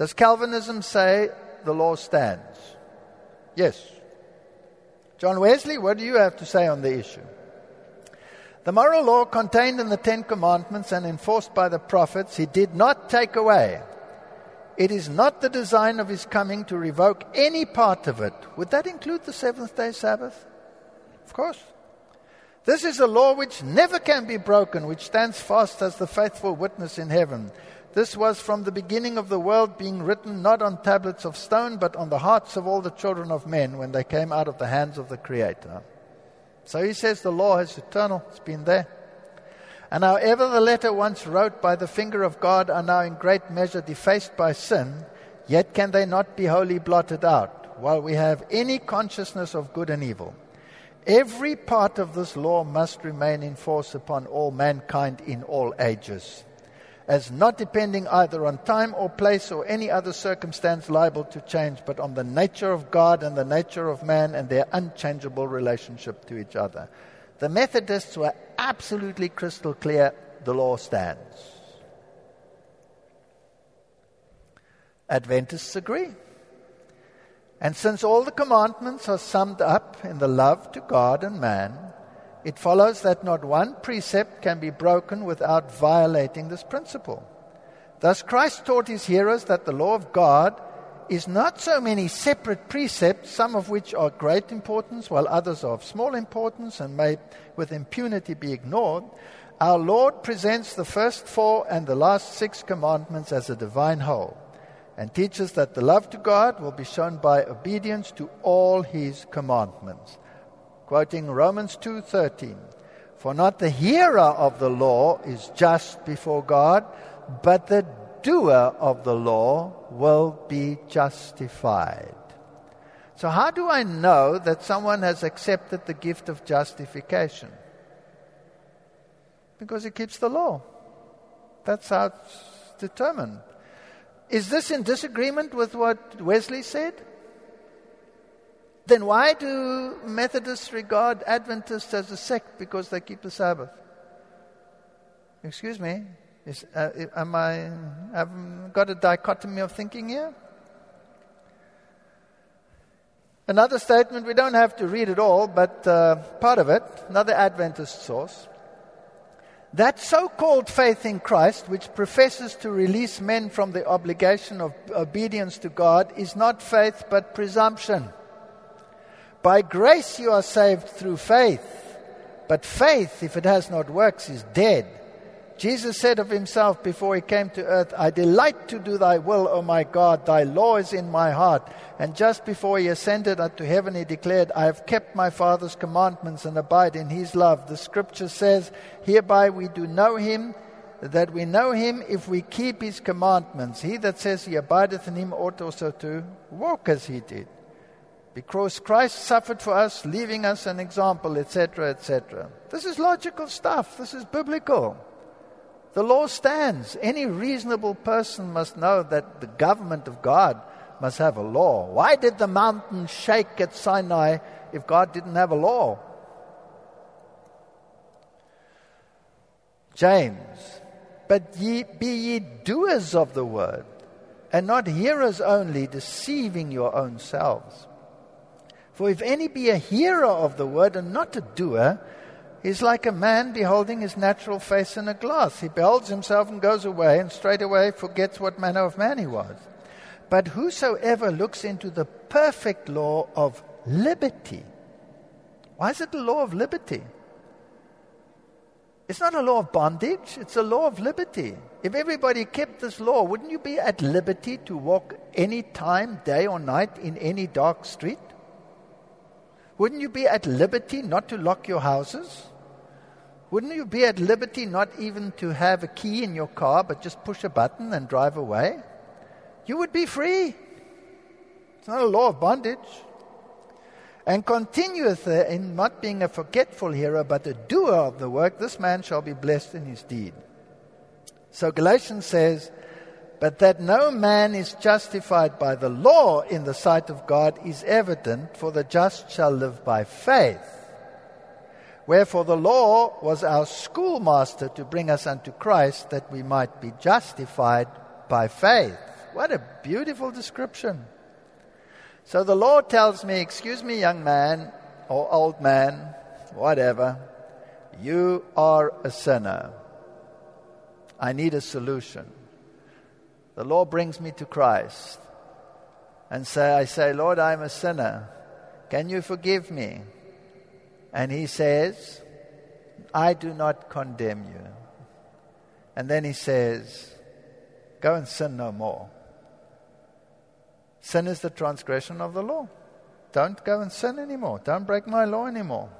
Does Calvinism say the law stands? Yes. John Wesley, what do you have to say on the issue? The moral law contained in the Ten Commandments and enforced by the prophets, he did not take away. It is not the design of his coming to revoke any part of it. Would that include the seventh day Sabbath? Of course. This is a law which never can be broken, which stands fast as the faithful witness in heaven. This was from the beginning of the world being written not on tablets of stone, but on the hearts of all the children of men when they came out of the hands of the Creator. So he says the law is eternal, it's been there. And however the letter once wrote by the finger of God are now in great measure defaced by sin, yet can they not be wholly blotted out, while we have any consciousness of good and evil. Every part of this law must remain in force upon all mankind in all ages, as not depending either on time or place or any other circumstance liable to change, but on the nature of God and the nature of man and their unchangeable relationship to each other. The Methodists were absolutely crystal clear the law stands. Adventists agree. And since all the commandments are summed up in the love to God and man, it follows that not one precept can be broken without violating this principle. Thus, Christ taught his hearers that the law of God is not so many separate precepts, some of which are of great importance, while others are of small importance and may with impunity be ignored. Our Lord presents the first four and the last six commandments as a divine whole and teaches that the love to God will be shown by obedience to all his commandments. Quoting Romans 2:13, "For not the hearer of the law is just before God, but the doer of the law will be justified." So how do I know that someone has accepted the gift of justification? Because he keeps the law. That's how it's determined. Is this in disagreement with what Wesley said? Then why do Methodists regard Adventists as a sect because they keep the Sabbath? Excuse me? Is, uh, am I have got a dichotomy of thinking here? Another statement, we don't have to read it all, but uh, part of it, another Adventist source. That so called faith in Christ, which professes to release men from the obligation of obedience to God, is not faith but presumption. By grace you are saved through faith, but faith, if it has not works, is dead. Jesus said of himself before he came to earth, I delight to do thy will, O my God, thy law is in my heart. And just before he ascended unto heaven, he declared, I have kept my Father's commandments and abide in his love. The scripture says, Hereby we do know him, that we know him if we keep his commandments. He that says he abideth in him ought also to walk as he did. Because Christ suffered for us, leaving us an example, etc., etc. This is logical stuff. This is biblical. The law stands. Any reasonable person must know that the government of God must have a law. Why did the mountain shake at Sinai if God didn't have a law? James, but ye, be ye doers of the word, and not hearers only, deceiving your own selves. For if any be a hearer of the word and not a doer, is like a man beholding his natural face in a glass. He beholds himself and goes away, and straightway forgets what manner of man he was. But whosoever looks into the perfect law of liberty, why is it the law of liberty? It's not a law of bondage, it's a law of liberty. If everybody kept this law, wouldn't you be at liberty to walk any time, day or night, in any dark street? Wouldn't you be at liberty not to lock your houses? Wouldn't you be at liberty not even to have a key in your car, but just push a button and drive away? You would be free. It's not a law of bondage. And continueth in not being a forgetful hearer, but a doer of the work, this man shall be blessed in his deed. So Galatians says, but that no man is justified by the law in the sight of God is evident, for the just shall live by faith. Wherefore the law was our schoolmaster to bring us unto Christ that we might be justified by faith. What a beautiful description. So the law tells me, excuse me, young man or old man, whatever, you are a sinner. I need a solution. The law brings me to Christ. And say, I say, Lord, I'm a sinner. Can you forgive me? And he says, I do not condemn you. And then he says, Go and sin no more. Sin is the transgression of the law. Don't go and sin anymore. Don't break my law anymore.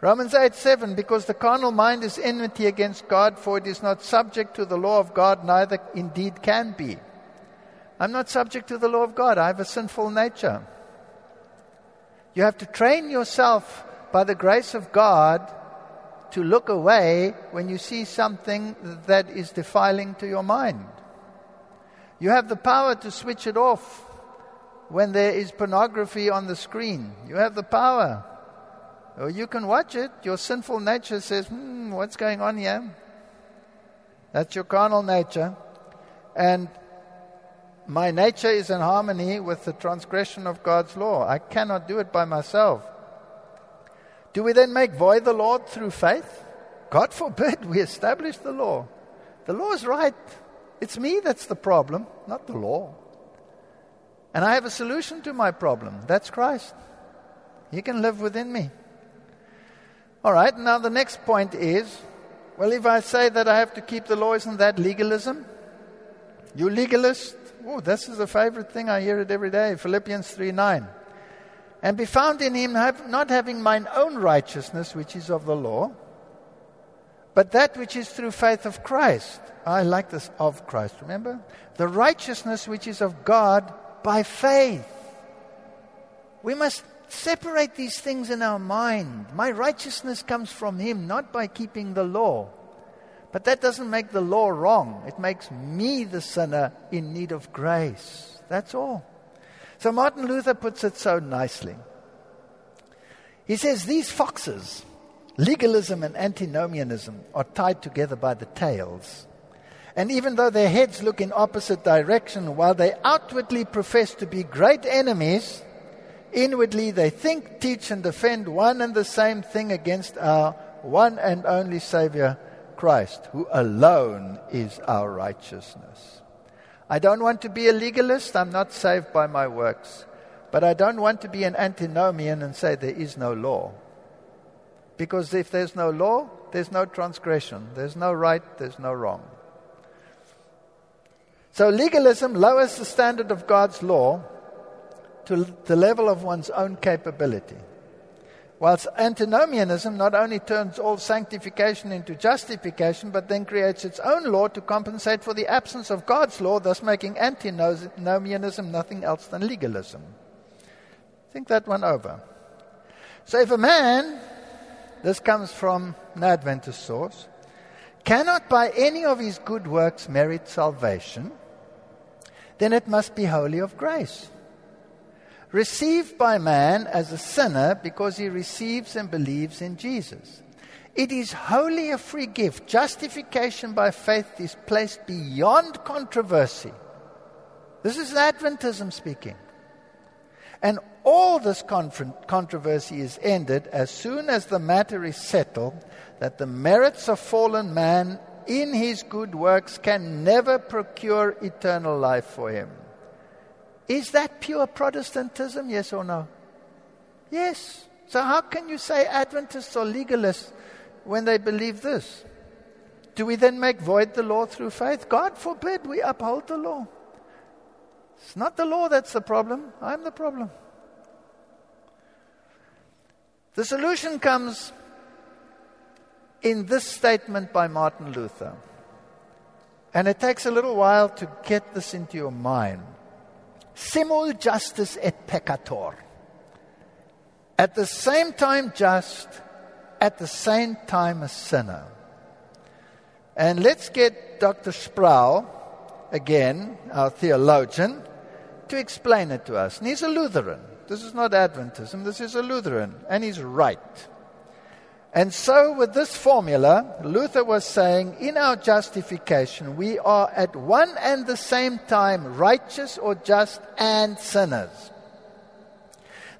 Romans 8 7, because the carnal mind is enmity against God, for it is not subject to the law of God, neither indeed can be. I'm not subject to the law of God. I have a sinful nature. You have to train yourself by the grace of God to look away when you see something that is defiling to your mind. You have the power to switch it off when there is pornography on the screen. You have the power. You can watch it. Your sinful nature says, hmm, what's going on here? That's your carnal nature. And my nature is in harmony with the transgression of God's law. I cannot do it by myself. Do we then make void the law through faith? God forbid we establish the law. The law is right. It's me that's the problem, not the law. And I have a solution to my problem. That's Christ. He can live within me. All right, now the next point is well, if I say that I have to keep the law, isn't that legalism? You legalist? Oh, this is a favorite thing. I hear it every day. Philippians 3 9 and be found in him, not having mine own righteousness, which is of the law, but that which is through faith of Christ. I like this of Christ, remember? The righteousness which is of God by faith. We must separate these things in our mind. My righteousness comes from him, not by keeping the law. But that doesn't make the law wrong. It makes me the sinner in need of grace. That's all. So Martin Luther puts it so nicely. He says these foxes, legalism and antinomianism, are tied together by the tails. And even though their heads look in opposite direction, while they outwardly profess to be great enemies, inwardly they think, teach, and defend one and the same thing against our one and only Savior, Christ, who alone is our righteousness. I don't want to be a legalist. I'm not saved by my works. But I don't want to be an antinomian and say there is no law. Because if there's no law, there's no transgression. There's no right, there's no wrong. So legalism lowers the standard of God's law to the level of one's own capability. Whilst antinomianism not only turns all sanctification into justification, but then creates its own law to compensate for the absence of God's law, thus making antinomianism nothing else than legalism. Think that one over. So if a man, this comes from an Adventist source, cannot by any of his good works merit salvation, then it must be wholly of grace received by man as a sinner because he receives and believes in Jesus. It is wholly a free gift. Justification by faith is placed beyond controversy. This is Adventism speaking. And all this controversy is ended as soon as the matter is settled that the merits of fallen man in his good works can never procure eternal life for him. Is that pure Protestantism, yes or no? Yes. So, how can you say Adventists are legalists when they believe this? Do we then make void the law through faith? God forbid we uphold the law. It's not the law that's the problem, I'm the problem. The solution comes in this statement by Martin Luther. And it takes a little while to get this into your mind simul justus et peccator. At the same time just, at the same time a sinner. And let's get Dr. Sproul, again, our theologian, to explain it to us. And he's a Lutheran. This is not Adventism, this is a Lutheran. And he's right. And so, with this formula, Luther was saying in our justification, we are at one and the same time righteous or just and sinners.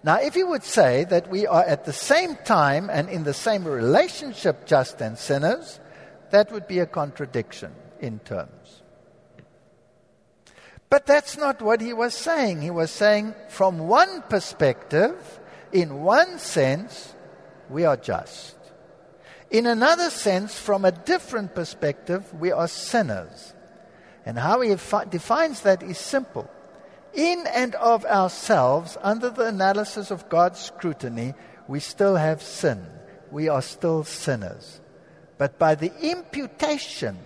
Now, if he would say that we are at the same time and in the same relationship just and sinners, that would be a contradiction in terms. But that's not what he was saying. He was saying, from one perspective, in one sense, we are just. In another sense, from a different perspective, we are sinners. And how he defines that is simple. In and of ourselves, under the analysis of God's scrutiny, we still have sin. We are still sinners. But by the imputation,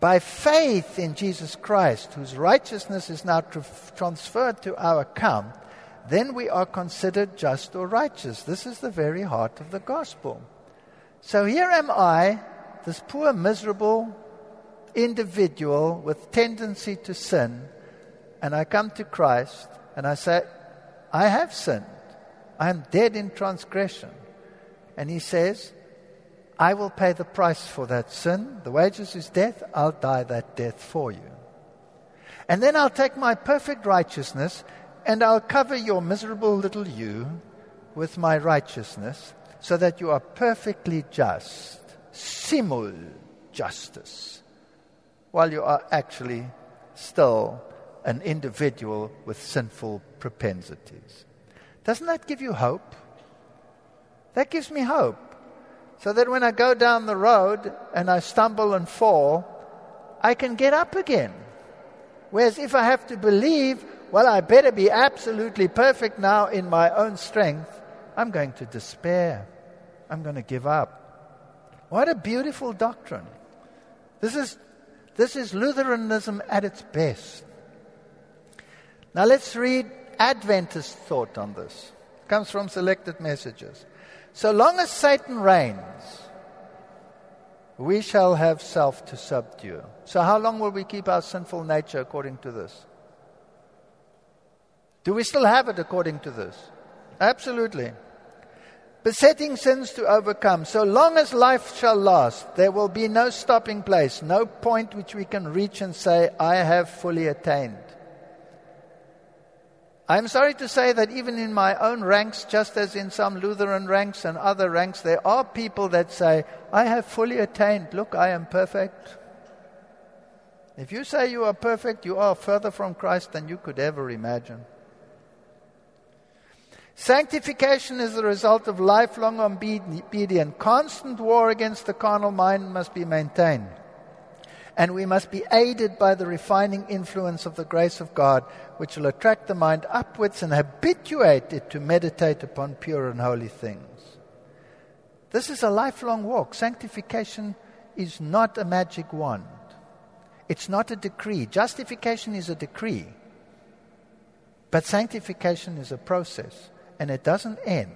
by faith in Jesus Christ, whose righteousness is now tr- transferred to our account, then we are considered just or righteous. This is the very heart of the gospel. So here am I, this poor, miserable individual with tendency to sin, and I come to Christ and I say, I have sinned. I am dead in transgression. And he says, I will pay the price for that sin. The wages is death. I'll die that death for you. And then I'll take my perfect righteousness and I'll cover your miserable little you with my righteousness so that you are perfectly just. Simul justus. While you are actually still an individual with sinful propensities. Doesn't that give you hope? That gives me hope. So that when I go down the road and I stumble and fall, I can get up again. Whereas if I have to believe, well, I better be absolutely perfect now in my own strength, I'm going to despair. I'm going to give up. What a beautiful doctrine. This is, this is Lutheranism at its best. Now let's read Adventist thought on this. It comes from selected messages. So long as Satan reigns, we shall have self to subdue. So, how long will we keep our sinful nature according to this? Do we still have it according to this? Absolutely. Besetting sins to overcome. So long as life shall last, there will be no stopping place, no point which we can reach and say, I have fully attained. I'm sorry to say that even in my own ranks, just as in some Lutheran ranks and other ranks, there are people that say, I have fully attained. Look, I am perfect. If you say you are perfect, you are further from Christ than you could ever imagine. Sanctification is the result of lifelong obedience. Constant war against the carnal mind must be maintained and we must be aided by the refining influence of the grace of God, which will attract the mind upwards and habituate it to meditate upon pure and holy things. This is a lifelong walk. Sanctification is not a magic wand, it's not a decree. Justification is a decree, but sanctification is a process, and it doesn't end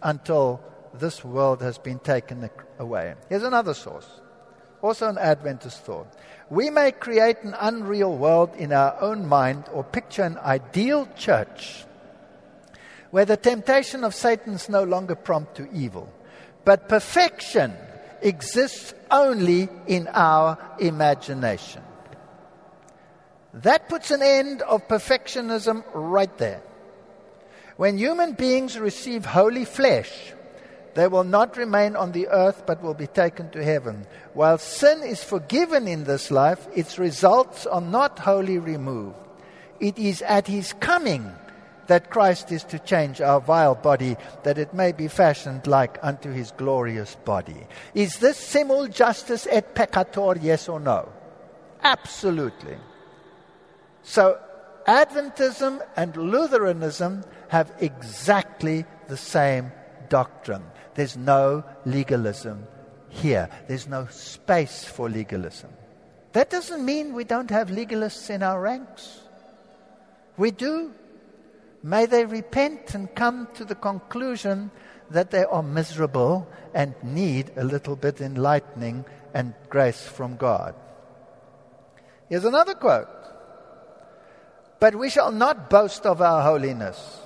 until this world has been taken away. Here's another source also an Adventist thought. We may create an unreal world in our own mind or picture an ideal church where the temptation of Satan is no longer prompt to evil. But perfection exists only in our imagination. That puts an end of perfectionism right there. When human beings receive holy flesh, they will not remain on the earth but will be taken to heaven. While sin is forgiven in this life, its results are not wholly removed. It is at his coming that Christ is to change our vile body, that it may be fashioned like unto his glorious body. Is this simul justus et peccator, yes or no? Absolutely. So, Adventism and Lutheranism have exactly the same doctrine. There's no legalism here. There's no space for legalism. That doesn't mean we don't have legalists in our ranks. We do. May they repent and come to the conclusion that they are miserable and need a little bit of enlightening and grace from God. Here's another quote. But we shall not boast of our holiness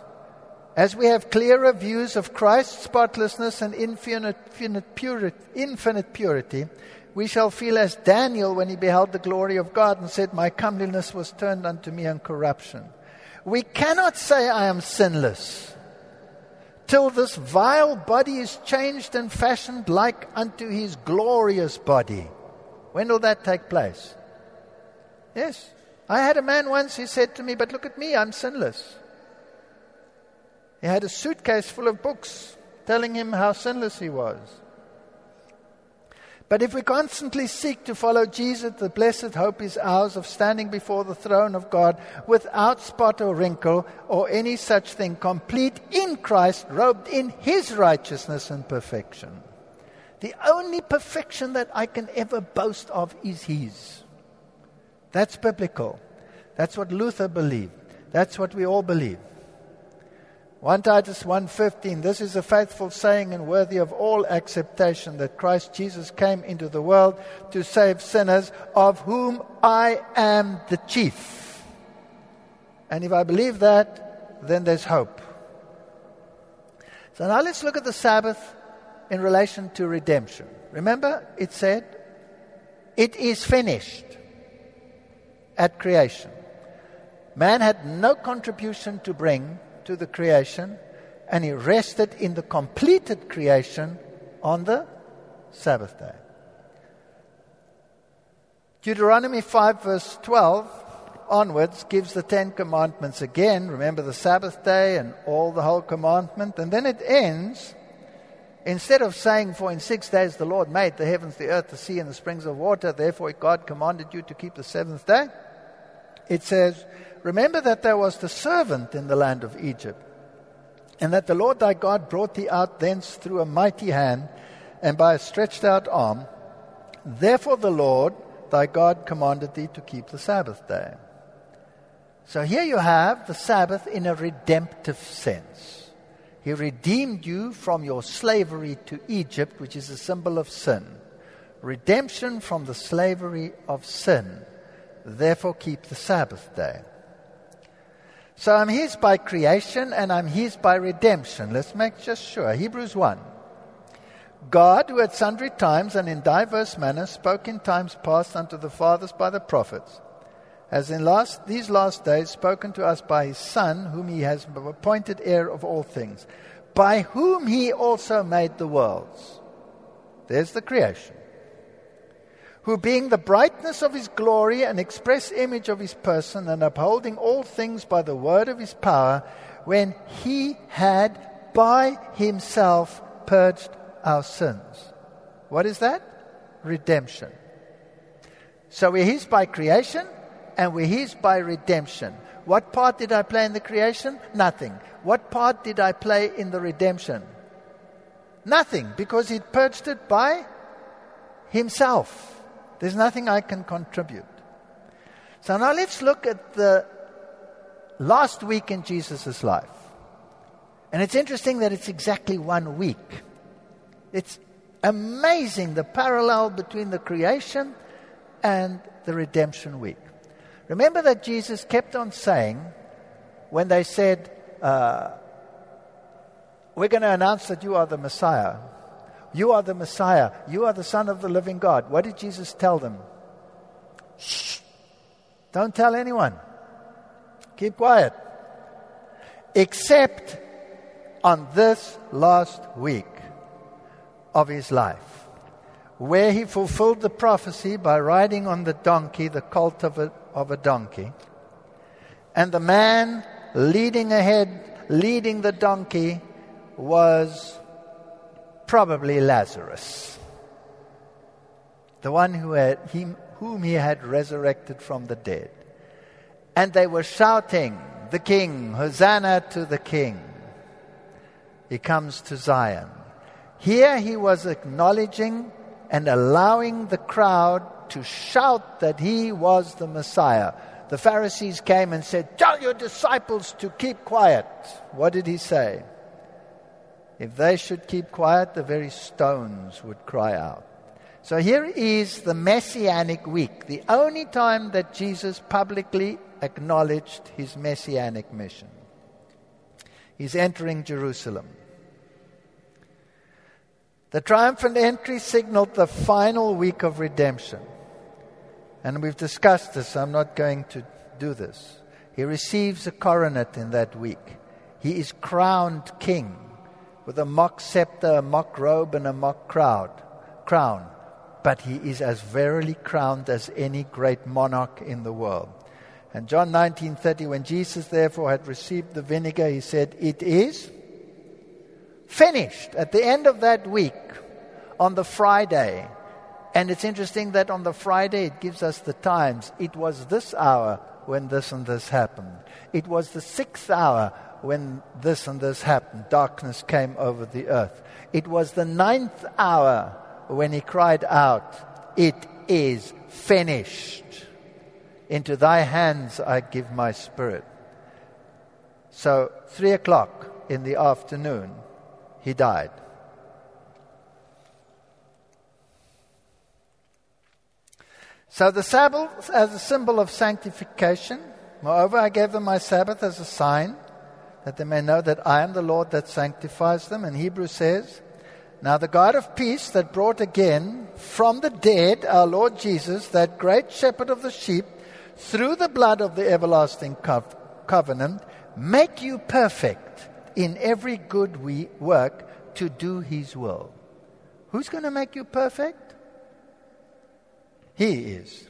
as we have clearer views of Christ's spotlessness and infinite, purity, we shall feel as Daniel when he beheld the glory of God and said, My comeliness was turned unto me in corruption. We cannot say, I am sinless, till this vile body is changed and fashioned like unto his glorious body. When will that take place? Yes. I had a man once, he said to me, But look at me, I'm sinless. He had a suitcase full of books telling him how sinless he was. But if we constantly seek to follow Jesus, the blessed hope is ours of standing before the throne of God without spot or wrinkle or any such thing, complete in Christ, robed in his righteousness and perfection. The only perfection that I can ever boast of is his. That's biblical. That's what Luther believed. That's what we all believe. 1 Titus 1:15 This is a faithful saying and worthy of all acceptation that Christ Jesus came into the world to save sinners of whom I am the chief. And if I believe that, then there's hope. So now let's look at the Sabbath in relation to redemption. Remember it said it is finished at creation. Man had no contribution to bring to the creation, and he rested in the completed creation on the Sabbath day. Deuteronomy 5, verse 12 onwards gives the Ten Commandments again. Remember the Sabbath day and all the whole commandment. And then it ends, instead of saying, For in six days the Lord made the heavens, the earth, the sea, and the springs of water, therefore God commanded you to keep the seventh day. It says, Remember that there was the servant in the land of Egypt, and that the Lord thy God brought thee out thence through a mighty hand and by a stretched out arm. Therefore the Lord thy God commanded thee to keep the Sabbath day. So here you have the Sabbath in a redemptive sense. He redeemed you from your slavery to Egypt, which is a symbol of sin. Redemption from the slavery of sin. Therefore, keep the Sabbath day. So I'm his by creation and I'm his by redemption. Let's make just sure. Hebrews 1. God, who at sundry times and in diverse manners spoke in times past unto the fathers by the prophets, has in last, these last days spoken to us by his Son, whom he has appointed heir of all things, by whom he also made the worlds. There's the creation who being the brightness of his glory and express image of his person, and upholding all things by the word of his power, when he had by himself purged our sins. What is that? Redemption. So we're his by creation and we're his by redemption. What part did I play in the creation? Nothing. What part did I play in the redemption? Nothing, because he purged it by himself. There's nothing I can contribute. So now let's look at the last week in Jesus' life. And it's interesting that it's exactly one week. It's amazing the parallel between the creation and the redemption week. Remember that Jesus kept on saying, when they said, uh, We're going to announce that you are the Messiah, you are the Messiah. You are the Son of the living God. What did Jesus tell them? Shh. Don't tell anyone. Keep quiet. Except on this last week of his life, where he fulfilled the prophecy by riding on the donkey, the colt of a, of a donkey, and the man leading ahead, leading the donkey, was probably Lazarus, the one who had, him, whom he had resurrected from the dead. And they were shouting, The King, Hosanna to the King. He comes to Zion. Here he was acknowledging and allowing the crowd to shout that he was the Messiah. The Pharisees came and said, Tell your disciples to keep quiet. What did he say? If they should keep quiet, the very stones would cry out. So here is the Messianic week, the only time that Jesus publicly acknowledged his Messianic mission. He's entering Jerusalem. The triumphant entry signaled the final week of redemption. And we've discussed this, I'm not going to do this. He receives a coronet in that week. He is crowned king with a mock scepter, a mock robe, and a mock crowd, crown. But he is as verily crowned as any great monarch in the world. And John 19:30, when Jesus therefore had received the vinegar, he said, "It is finished." At the end of that week, on the Friday, And it's interesting that on the Friday it gives us the times. It was this hour when this and this happened. It was the sixth hour when this and this happened. Darkness came over the earth. It was the ninth hour when he cried out, It is finished. Into thy hands I give my spirit. So, three o'clock in the afternoon, he died. So the Sabbath as a symbol of sanctification. Moreover, I gave them my Sabbath as a sign that they may know that I am the Lord that sanctifies them. And Hebrews says, Now the God of peace that brought again from the dead our Lord Jesus, that great shepherd of the sheep, through the blood of the everlasting covenant, make you perfect in every good we work to do his will. Who's going to make you perfect? He is.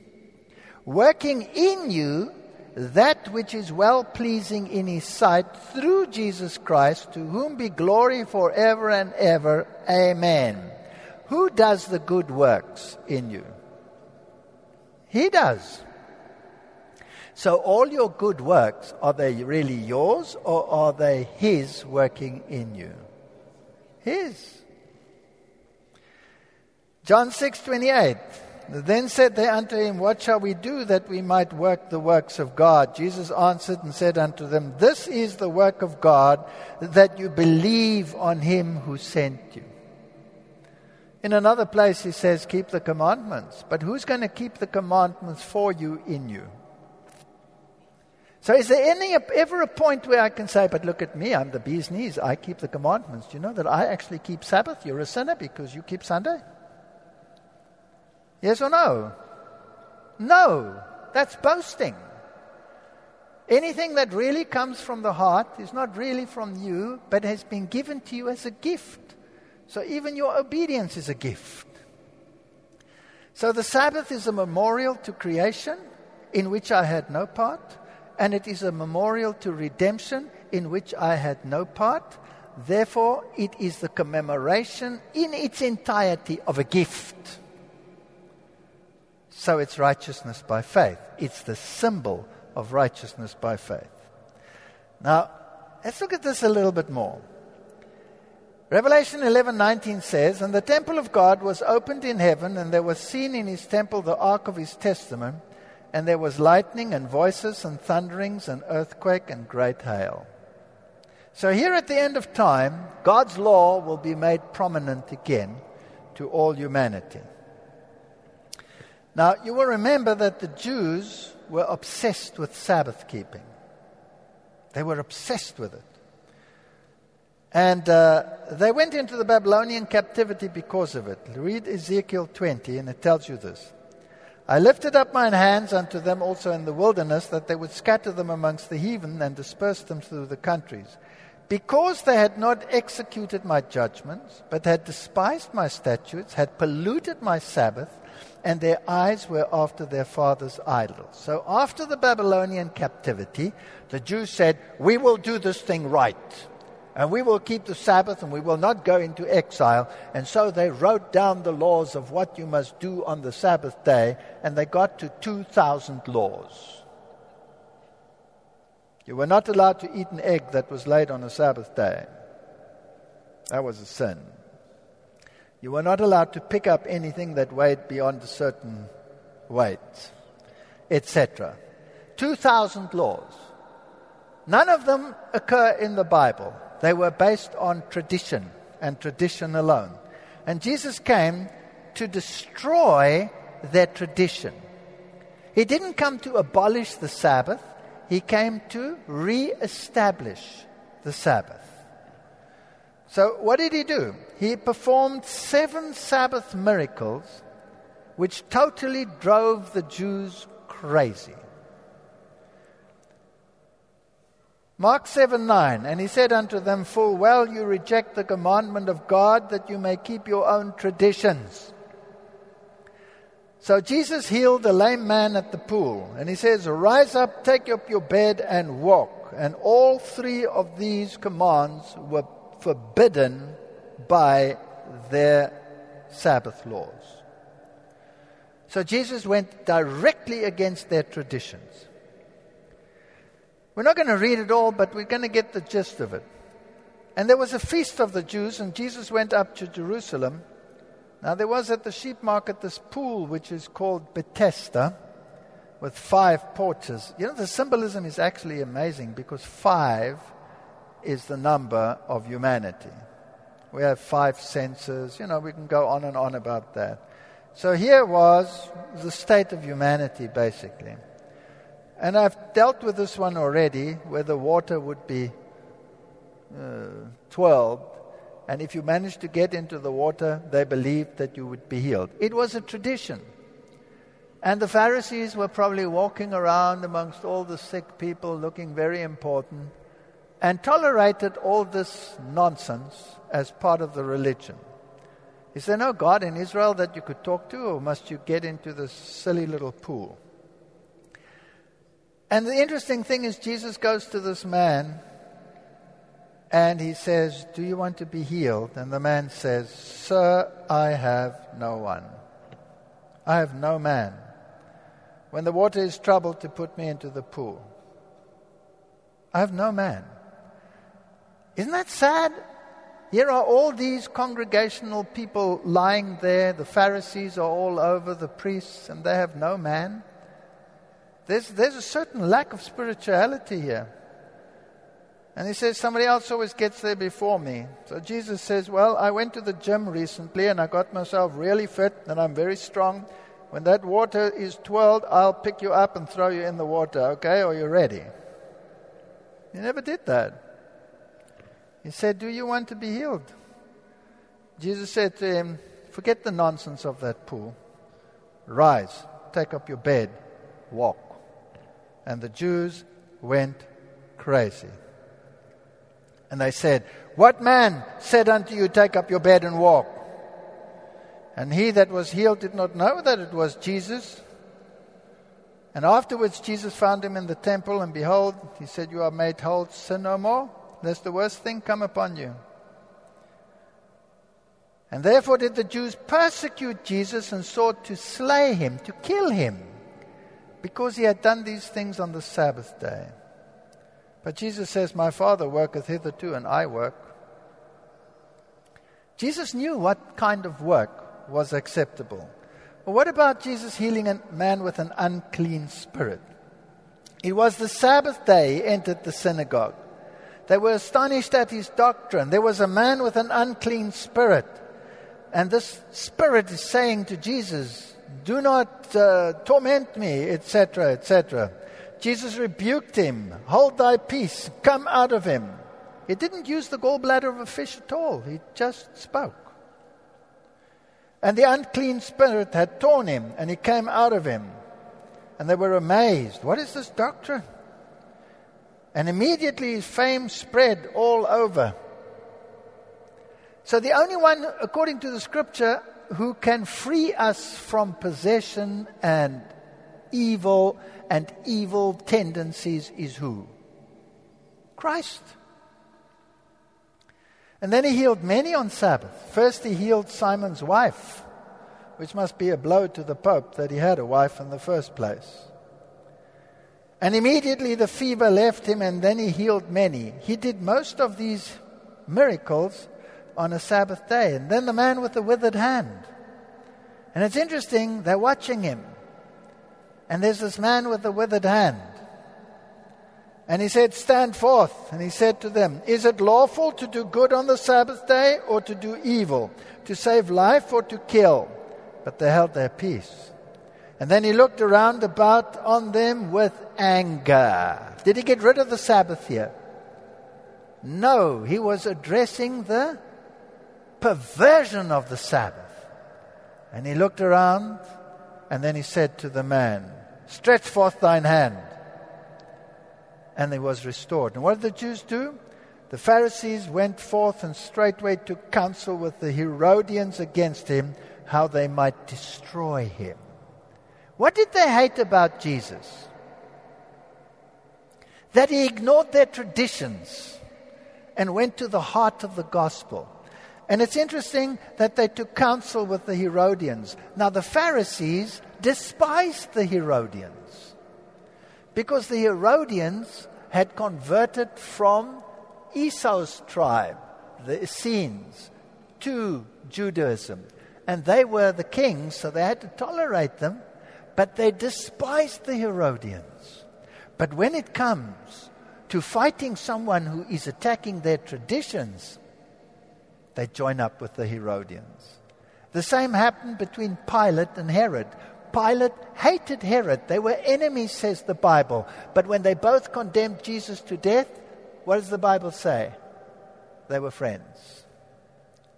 Working in you that which is well pleasing in His sight through Jesus Christ, to whom be glory forever and ever. Amen. Who does the good works in you? He does. So, all your good works, are they really yours or are they His working in you? His. John 6 28. Then said they unto him, What shall we do that we might work the works of God? Jesus answered and said unto them, This is the work of God, that you believe on him who sent you. In another place, he says, Keep the commandments. But who's going to keep the commandments for you in you? So, is there any ever a point where I can say, But look at me, I'm the bee's knees, I keep the commandments? Do you know that I actually keep Sabbath? You're a sinner because you keep Sunday? Yes or no? No. That's boasting. Anything that really comes from the heart is not really from you, but has been given to you as a gift. So even your obedience is a gift. So the Sabbath is a memorial to creation in which I had no part, and it is a memorial to redemption in which I had no part. Therefore, it is the commemoration in its entirety of a gift. So it's righteousness by faith. It's the symbol of righteousness by faith. Now, let's look at this a little bit more. Revelation 11:19 says, "And the temple of God was opened in heaven, and there was seen in his temple the ark of his testament, and there was lightning and voices and thunderings and earthquake and great hail." So here at the end of time, God's law will be made prominent again to all humanity. Now, you will remember that the Jews were obsessed with Sabbath keeping. They were obsessed with it. And uh, they went into the Babylonian captivity because of it. Read Ezekiel 20, and it tells you this. I lifted up mine hands unto them also in the wilderness, that they would scatter them amongst the heathen and disperse them through the countries. Because they had not executed my judgments, but had despised my statutes, had polluted my Sabbath, and their eyes were after their father's idols. So after the Babylonian captivity, the Jews said, We will do this thing right. And we will keep the Sabbath and we will not go into exile. And so they wrote down the laws of what you must do on the Sabbath day, and they got to 2,000 laws. You were not allowed to eat an egg that was laid on a Sabbath day. That was a sin. You were not allowed to pick up anything that weighed beyond a certain weight, etc. 2,000 laws. None of them occur in the Bible. They were based on tradition and tradition alone. And Jesus came to destroy their tradition. He didn't come to abolish the Sabbath, he came to re establish the Sabbath. So, what did he do? He performed seven Sabbath miracles which totally drove the Jews crazy. Mark 7 9, and he said unto them, Full well you reject the commandment of God that you may keep your own traditions. So Jesus healed the lame man at the pool, and he says, Rise up, take up your bed, and walk. And all three of these commands were forbidden by their Sabbath laws. So Jesus went directly against their traditions. We're not going to read it all, but we're going to get the gist of it. And there was a feast of the Jews, and Jesus went up to Jerusalem. Now, there was at the sheep market this pool which is called Bethesda with five porches. You know, the symbolism is actually amazing because five is the number of humanity. We have five senses. You know, we can go on and on about that. So here was the state of humanity, basically. And I've dealt with this one already, where the water would be uh, 12. And if you managed to get into the water, they believed that you would be healed. It was a tradition. And the Pharisees were probably walking around amongst all the sick people, looking very important, and tolerated all this nonsense as part of the religion. Is there no God in Israel that you could talk to, or must you get into this silly little pool? And the interesting thing is, Jesus goes to this man and he says, Do you want to be healed? And the man says, Sir, I have no one. I have no man. When the water is troubled, to put me into the pool. I have no man. Isn't that sad? Here are all these congregational people lying there. The Pharisees are all over, the priests, and they have no man. There's, there's a certain lack of spirituality here. And he says, Somebody else always gets there before me. So Jesus says, Well, I went to the gym recently and I got myself really fit and I'm very strong. When that water is twirled, I'll pick you up and throw you in the water, okay? Are you ready? He never did that. He said, Do you want to be healed? Jesus said to him, Forget the nonsense of that pool. Rise, take up your bed, walk. And the Jews went crazy. And they said, What man said unto you, Take up your bed and walk? And he that was healed did not know that it was Jesus. And afterwards Jesus found him in the temple, and behold, he said, You are made whole, sin no more lest the worst thing come upon you. And therefore did the Jews persecute Jesus and sought to slay him, to kill him, because he had done these things on the Sabbath day. But Jesus says, My Father worketh hitherto, and I work. Jesus knew what kind of work was acceptable. But what about Jesus healing a man with an unclean spirit? It was the Sabbath day he entered the synagogue. They were astonished at his doctrine. There was a man with an unclean spirit. And this spirit is saying to Jesus, Do not uh, torment me, etc., etc. Jesus rebuked him, Hold thy peace, come out of him. He didn't use the gallbladder of a fish at all, he just spoke. And the unclean spirit had torn him, and he came out of him. And they were amazed. What is this doctrine? And immediately his fame spread all over. So the only one, according to the scripture, who can free us from possession and evil and evil tendencies is who? Christ. And then he healed many on Sabbath. First, he healed Simon's wife, which must be a blow to the Pope that he had a wife in the first place. And immediately the fever left him, and then he healed many. He did most of these miracles on a Sabbath day. And then the man with the withered hand. And it's interesting, they're watching him. And there's this man with the withered hand. And he said, Stand forth. And he said to them, Is it lawful to do good on the Sabbath day or to do evil, to save life or to kill? But they held their peace. And then he looked around about on them with anger. Did he get rid of the Sabbath here? No, he was addressing the perversion of the Sabbath. And he looked around and then he said to the man, Stretch forth thine hand. And he was restored. And what did the Jews do? The Pharisees went forth and straightway took counsel with the Herodians against him, how they might destroy him. What did they hate about Jesus? That he ignored their traditions and went to the heart of the gospel. And it's interesting that they took counsel with the Herodians. Now, the Pharisees despised the Herodians because the Herodians had converted from Esau's tribe, the Essenes, to Judaism. And they were the kings, so they had to tolerate them, but they despised the Herodians. But when it comes to fighting someone who is attacking their traditions, they join up with the Herodians. The same happened between Pilate and Herod. Pilate hated Herod. They were enemies, says the Bible. But when they both condemned Jesus to death, what does the Bible say? They were friends.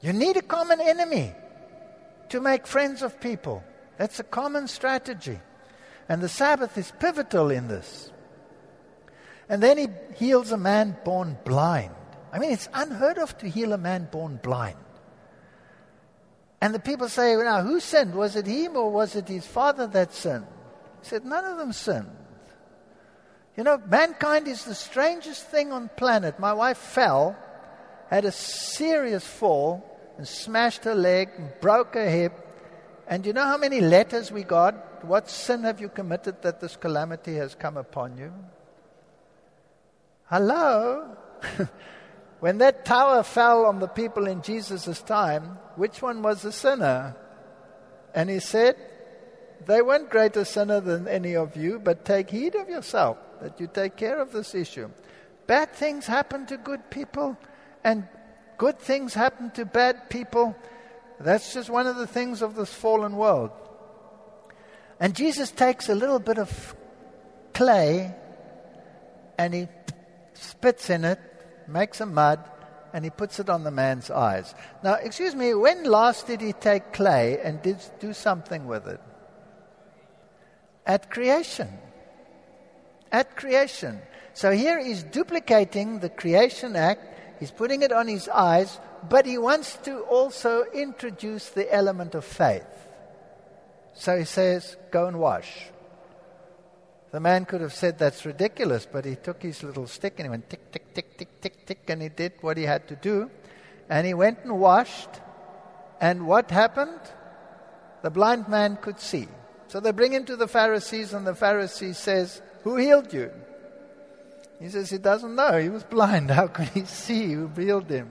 You need a common enemy to make friends of people. That's a common strategy. And the Sabbath is pivotal in this. And then he heals a man born blind. I mean, it's unheard of to heal a man born blind. And the people say, now, who sinned? Was it him or was it his father that sinned? He said, none of them sinned. You know, mankind is the strangest thing on planet. My wife fell, had a serious fall, and smashed her leg, and broke her hip. And you know how many letters we got? What sin have you committed that this calamity has come upon you? Hello? When that tower fell on the people in Jesus' time, which one was the sinner? And he said, They weren't greater sinner than any of you, but take heed of yourself, that you take care of this issue. Bad things happen to good people, and good things happen to bad people. That's just one of the things of this fallen world. And Jesus takes a little bit of clay and he spits in it makes a mud, and he puts it on the man's eyes. Now, excuse me, when last did he take clay and did do something with it? At creation. At creation. So here he's duplicating the creation act, he's putting it on his eyes, but he wants to also introduce the element of faith. So he says, Go and wash. The man could have said that's ridiculous, but he took his little stick and he went tick, tick, tick, tick, tick, tick, and he did what he had to do. And he went and washed. And what happened? The blind man could see. So they bring him to the Pharisees, and the Pharisee says, Who healed you? He says he doesn't know. He was blind. How could he see who healed him?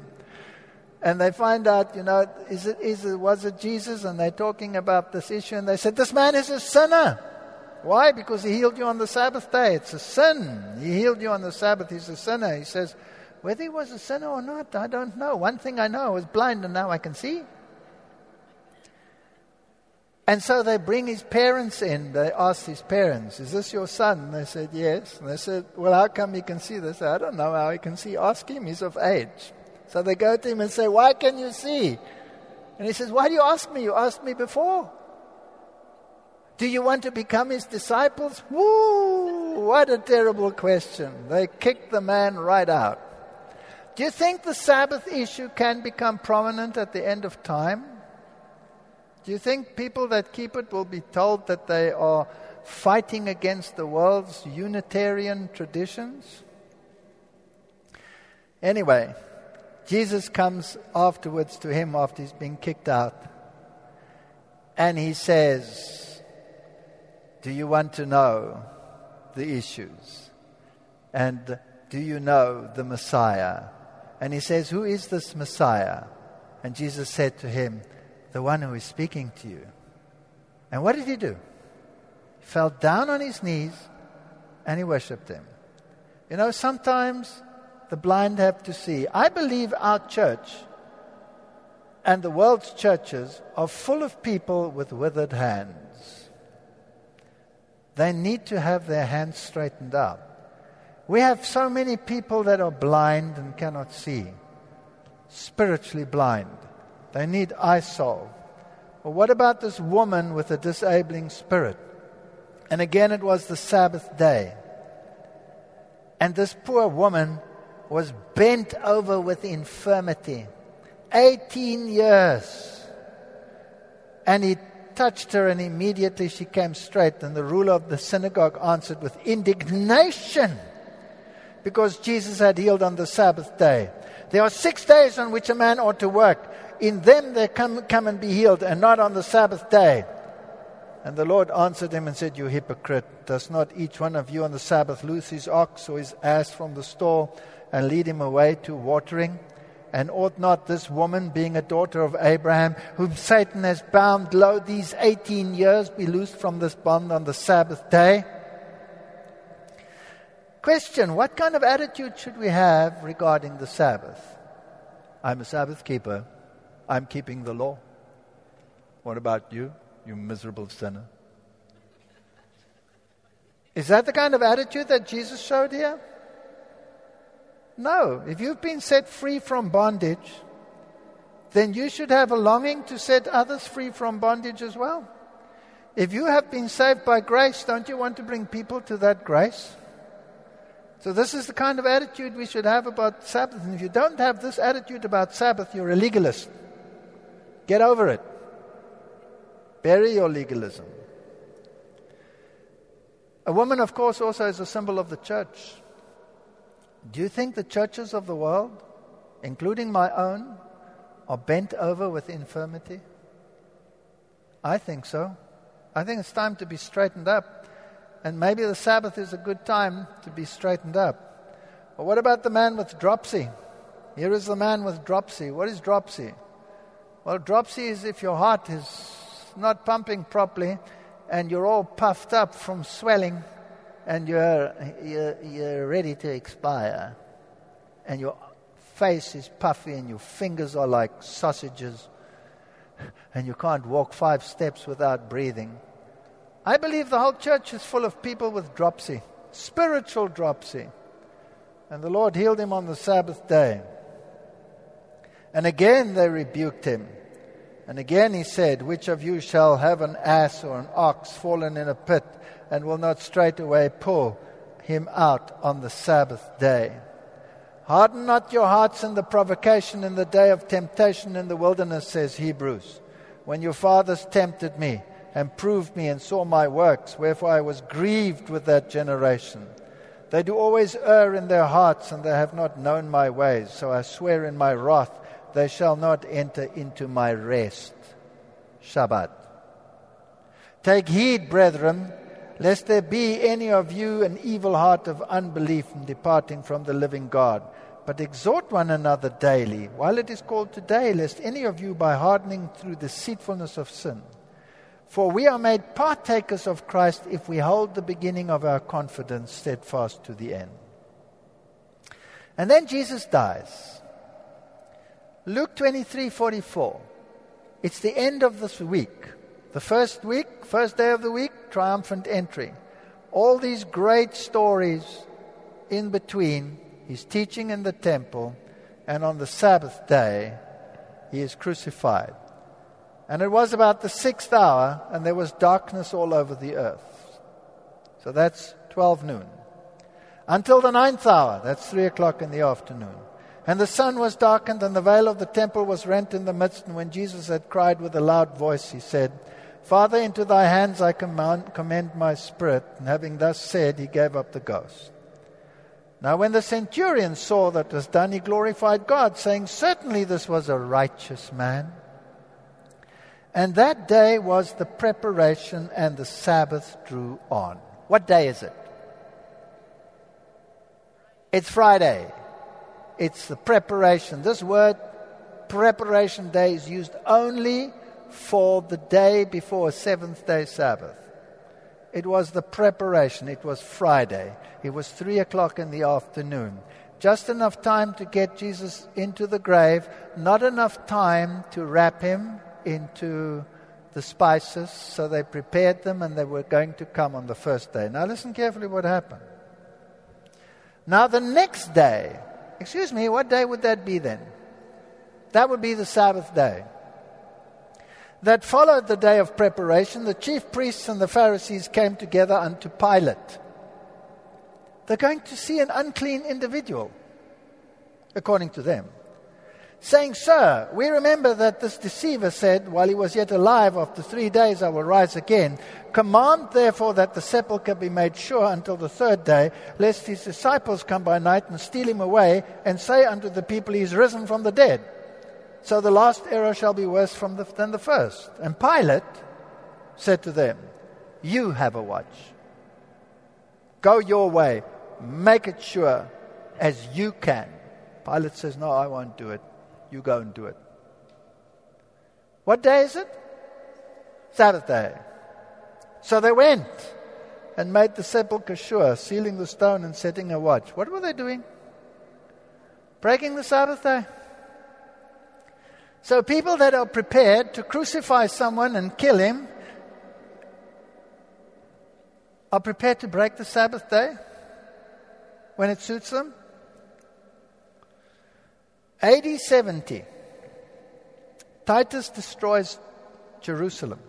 And they find out, you know, is it, is it, was it Jesus? And they're talking about this issue, and they said, This man is a sinner. Why? Because he healed you on the Sabbath day. It's a sin. He healed you on the Sabbath. He's a sinner. He says, whether he was a sinner or not, I don't know. One thing I know, I was blind and now I can see. And so they bring his parents in. They ask his parents, Is this your son? And they said, Yes. And they said, Well, how come he can see? They said, I don't know how he can see. Ask him. He's of age. So they go to him and say, Why can you see? And he says, Why do you ask me? You asked me before. Do you want to become his disciples? Woo! What a terrible question. They kicked the man right out. Do you think the Sabbath issue can become prominent at the end of time? Do you think people that keep it will be told that they are fighting against the world's Unitarian traditions? Anyway, Jesus comes afterwards to him after he's been kicked out. And he says, do you want to know the issues? And do you know the Messiah? And he says, Who is this Messiah? And Jesus said to him, The one who is speaking to you. And what did he do? He fell down on his knees and he worshiped him. You know, sometimes the blind have to see. I believe our church and the world's churches are full of people with withered hands. They need to have their hands straightened out. We have so many people that are blind and cannot see, spiritually blind. They need eyesight. Well, what about this woman with a disabling spirit? And again, it was the Sabbath day. And this poor woman was bent over with infirmity. 18 years. And he touched her, and immediately she came straight. And the ruler of the synagogue answered with indignation because Jesus had healed on the Sabbath day. There are six days on which a man ought to work. In them they come, come and be healed, and not on the Sabbath day. And the Lord answered him and said, You hypocrite, does not each one of you on the Sabbath loose his ox or his ass from the stall and lead him away to watering? And ought not this woman, being a daughter of Abraham, whom Satan has bound low these 18 years, be loosed from this bond on the Sabbath day? Question What kind of attitude should we have regarding the Sabbath? I'm a Sabbath keeper. I'm keeping the law. What about you? you miserable sinner. Is that the kind of attitude that Jesus showed here? No. If you've been set free from bondage, then you should have a longing to set others free from bondage as well. If you have been saved by grace, don't you want to bring people to that grace? So, this is the kind of attitude we should have about Sabbath. And if you don't have this attitude about Sabbath, you're a legalist. Get over it. Bury your legalism. A woman, of course, also is a symbol of the church. Do you think the churches of the world, including my own, are bent over with infirmity? I think so. I think it's time to be straightened up. And maybe the Sabbath is a good time to be straightened up. But what about the man with dropsy? Here is the man with dropsy. What is dropsy? Well, dropsy is if your heart is not pumping properly, and you're all puffed up from swelling, and you're, you're, you're ready to expire, and your face is puffy, and your fingers are like sausages, and you can't walk five steps without breathing. I believe the whole church is full of people with dropsy, spiritual dropsy. And the Lord healed him on the Sabbath day. And again they rebuked him. And again he said, Which of you shall have an ass or an ox fallen in a pit and will not straightway pull him out on the Sabbath day? Harden not your hearts in the provocation in the day of temptation in the wilderness, says Hebrews, when your fathers tempted me and proved me and saw my works, wherefore I was grieved with that generation. They do always err in their hearts, and they have not known my ways. So I swear in my wrath, they shall not enter into my rest. Shabbat. Take heed, brethren, lest there be any of you an evil heart of unbelief in departing from the living God. But exhort one another daily, while it is called today, lest any of you by hardening through deceitfulness of sin. For we are made partakers of Christ if we hold the beginning of our confidence steadfast to the end. And then Jesus dies. Luke 23:44. It's the end of this week. The first week, first day of the week, triumphant entry. All these great stories in between, he's teaching in the temple, and on the Sabbath day, he is crucified. And it was about the sixth hour, and there was darkness all over the earth. So that's 12 noon. Until the ninth hour, that's 3 o'clock in the afternoon. And the sun was darkened, and the veil of the temple was rent in the midst. And when Jesus had cried with a loud voice, he said, Father, into thy hands I command, commend my spirit. And having thus said, he gave up the ghost. Now, when the centurion saw that was done, he glorified God, saying, Certainly this was a righteous man. And that day was the preparation, and the Sabbath drew on. What day is it? It's Friday. It's the preparation. This word, preparation day, is used only for the day before a seventh day Sabbath. It was the preparation. It was Friday. It was three o'clock in the afternoon. Just enough time to get Jesus into the grave, not enough time to wrap him into the spices. So they prepared them and they were going to come on the first day. Now listen carefully what happened. Now the next day, Excuse me, what day would that be then? That would be the Sabbath day. That followed the day of preparation, the chief priests and the Pharisees came together unto Pilate. They're going to see an unclean individual, according to them saying, Sir, we remember that this deceiver said, while he was yet alive, after three days I will rise again. Command therefore that the sepulchre be made sure until the third day, lest his disciples come by night and steal him away, and say unto the people, He is risen from the dead. So the last error shall be worse from the, than the first. And Pilate said to them, You have a watch. Go your way. Make it sure as you can. Pilate says, No, I won't do it. You go and do it. What day is it? Sabbath day. So they went and made the sepulchre sure, sealing the stone and setting a watch. What were they doing? Breaking the Sabbath day. So people that are prepared to crucify someone and kill him are prepared to break the Sabbath day when it suits them. AD 70, Titus destroys Jerusalem.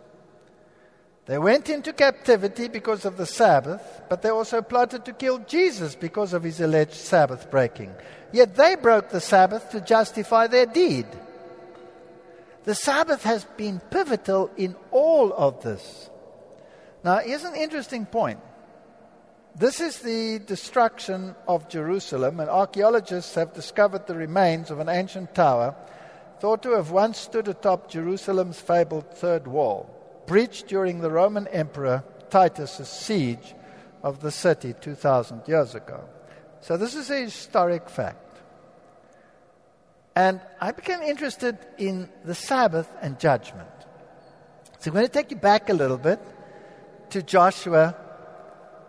They went into captivity because of the Sabbath, but they also plotted to kill Jesus because of his alleged Sabbath breaking. Yet they broke the Sabbath to justify their deed. The Sabbath has been pivotal in all of this. Now, here's an interesting point. This is the destruction of Jerusalem, and archaeologists have discovered the remains of an ancient tower thought to have once stood atop Jerusalem's fabled third wall, breached during the Roman Emperor Titus' siege of the city 2,000 years ago. So, this is a historic fact. And I became interested in the Sabbath and judgment. So I'm going to take you back a little bit to Joshua,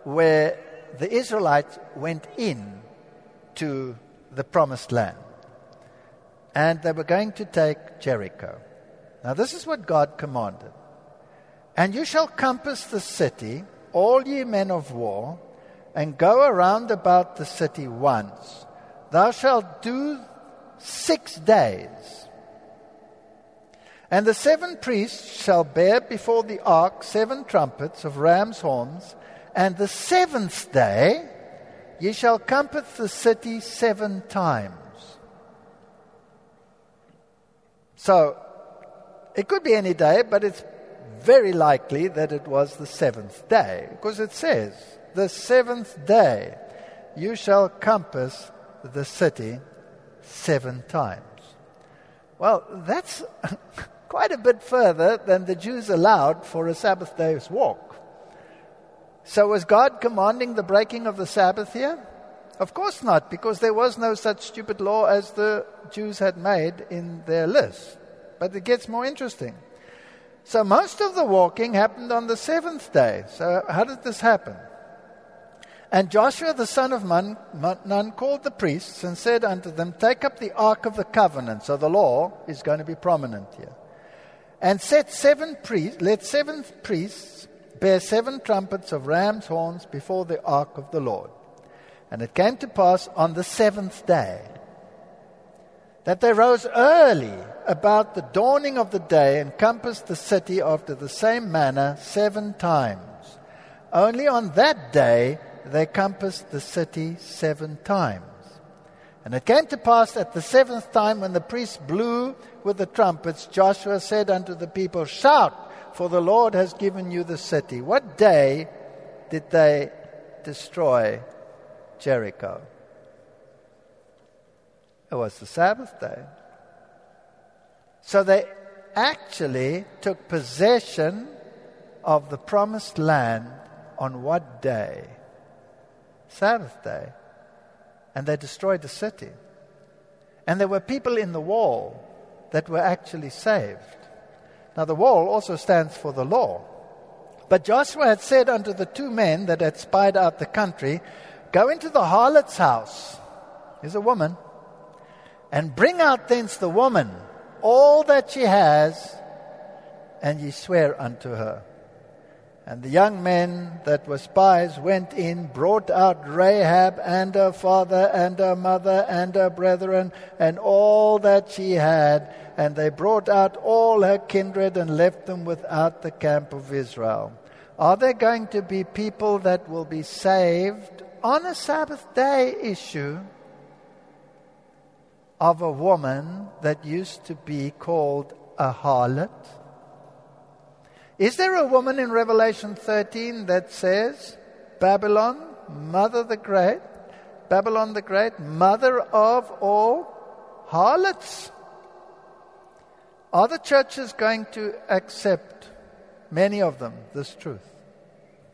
where the Israelites went in to the promised land. And they were going to take Jericho. Now, this is what God commanded. And you shall compass the city, all ye men of war, and go around about the city once. Thou shalt do six days. And the seven priests shall bear before the ark seven trumpets of ram's horns, and the seventh day ye shall compass the city seven times. So, it could be any day, but it's very likely that it was the seventh day, because it says, The seventh day you shall compass the city seven times. Well, that's quite a bit further than the Jews allowed for a Sabbath day's walk. So, was God commanding the breaking of the Sabbath here? Of course not, because there was no such stupid law as the Jews had made in their list. But it gets more interesting. So, most of the walking happened on the seventh day. So, how did this happen? And Joshua the son of Nun called the priests and said unto them, Take up the ark of the covenant. So the law is going to be prominent here. And set seven priests, let seven priests bear seven trumpets of ram's horns before the ark of the Lord. And it came to pass on the seventh day that they rose early about the dawning of the day and compassed the city after the same manner seven times. Only on that day they compassed the city seven times. And it came to pass at the seventh time when the priests blew with the trumpets, Joshua said unto the people, Shout, for the Lord has given you the city. What day did they destroy Jericho? It was the Sabbath day. So they actually took possession of the promised land on what day? Sabbath day. And they destroyed the city. And there were people in the wall that were actually saved. Now, the wall also stands for the law. But Joshua had said unto the two men that had spied out the country, Go into the harlot's house. Here's a woman. And bring out thence the woman all that she has, and ye swear unto her. And the young men that were spies went in, brought out Rahab and her father and her mother and her brethren and all that she had. And they brought out all her kindred and left them without the camp of Israel. Are there going to be people that will be saved on a Sabbath day issue of a woman that used to be called a harlot? Is there a woman in Revelation 13 that says, Babylon, mother the great, Babylon the great, mother of all harlots? Are the churches going to accept, many of them, this truth?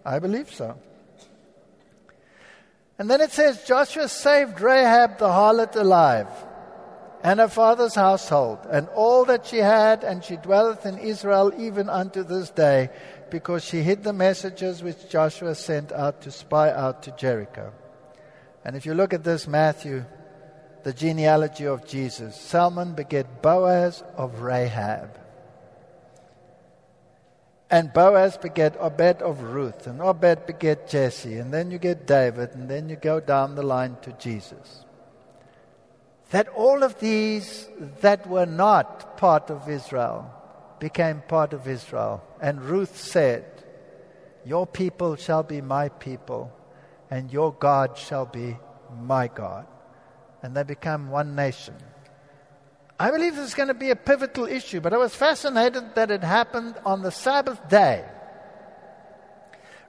I believe so. And then it says Joshua saved Rahab the harlot alive and her father's household, and all that she had, and she dwelleth in Israel even unto this day, because she hid the messages which Joshua sent out to spy out to Jericho. And if you look at this, Matthew, the genealogy of Jesus, Salmon beget Boaz of Rahab. And Boaz beget Obed of Ruth, and Obed beget Jesse, and then you get David, and then you go down the line to Jesus that all of these that were not part of Israel became part of Israel. And Ruth said, Your people shall be my people, and your God shall be my God. And they become one nation. I believe this is going to be a pivotal issue, but I was fascinated that it happened on the Sabbath day.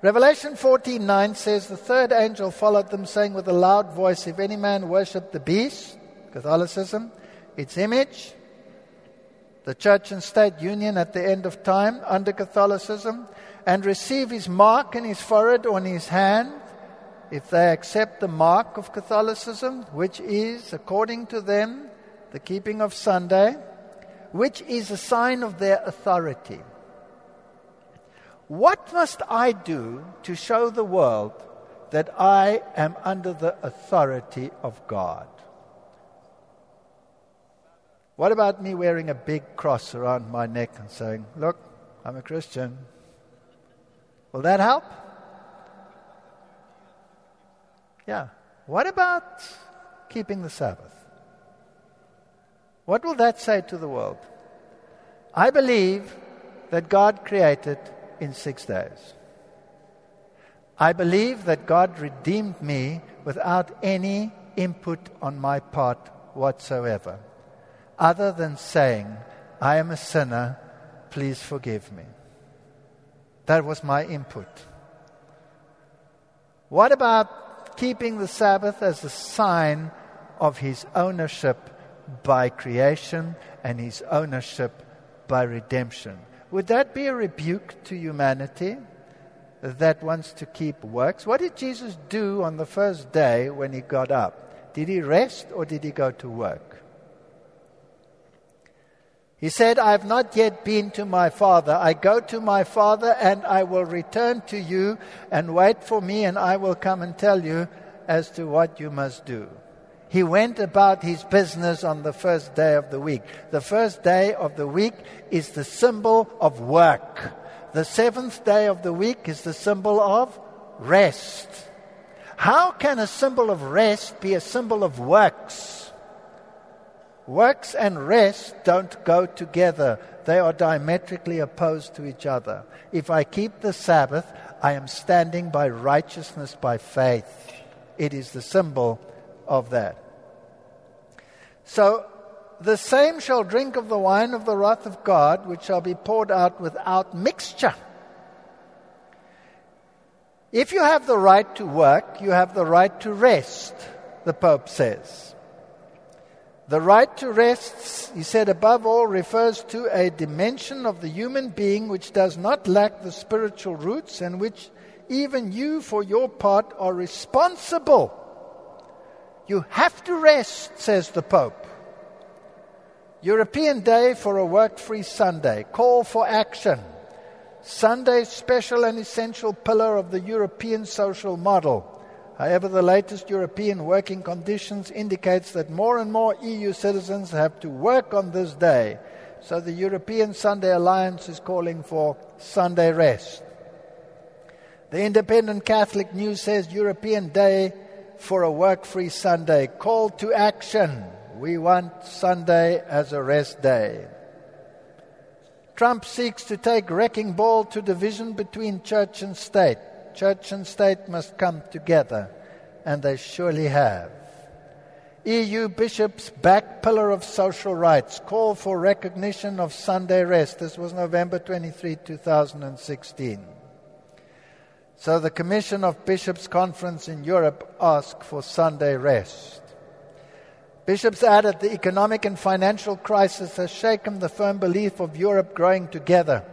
Revelation 14:9 says the third angel followed them saying with a loud voice if any man worship the beast Catholicism, its image, the church and state union at the end of time under Catholicism, and receive his mark in his forehead or in his hand, if they accept the mark of Catholicism, which is, according to them, the keeping of Sunday, which is a sign of their authority. What must I do to show the world that I am under the authority of God? What about me wearing a big cross around my neck and saying, Look, I'm a Christian? Will that help? Yeah. What about keeping the Sabbath? What will that say to the world? I believe that God created in six days. I believe that God redeemed me without any input on my part whatsoever other than saying, I am a sinner, please forgive me. That was my input. What about keeping the Sabbath as a sign of his ownership by creation and his ownership by redemption? Would that be a rebuke to humanity that wants to keep works? What did Jesus do on the first day when he got up? Did he rest or did he go to work? He said, I have not yet been to my father. I go to my father and I will return to you and wait for me and I will come and tell you as to what you must do. He went about his business on the first day of the week. The first day of the week is the symbol of work. The seventh day of the week is the symbol of rest. How can a symbol of rest be a symbol of works? Works and rest don't go together. They are diametrically opposed to each other. If I keep the Sabbath, I am standing by righteousness by faith. It is the symbol of that. So, the same shall drink of the wine of the wrath of God, which shall be poured out without mixture. If you have the right to work, you have the right to rest, the Pope says. The right to rest, he said, above all, refers to a dimension of the human being which does not lack the spiritual roots and which even you, for your part, are responsible. You have to rest, says the Pope. European Day for a Work Free Sunday. Call for action. Sunday, special and essential pillar of the European social model. However, the latest European working conditions indicates that more and more EU citizens have to work on this day. So the European Sunday Alliance is calling for Sunday rest. The Independent Catholic News says European Day for a work-free Sunday. Call to action. We want Sunday as a rest day. Trump seeks to take wrecking ball to division between church and state. Church and state must come together, and they surely have. EU bishops back pillar of social rights, call for recognition of Sunday rest. This was November 23, 2016. So the Commission of Bishops Conference in Europe asked for Sunday rest. Bishops added the economic and financial crisis has shaken the firm belief of Europe growing together.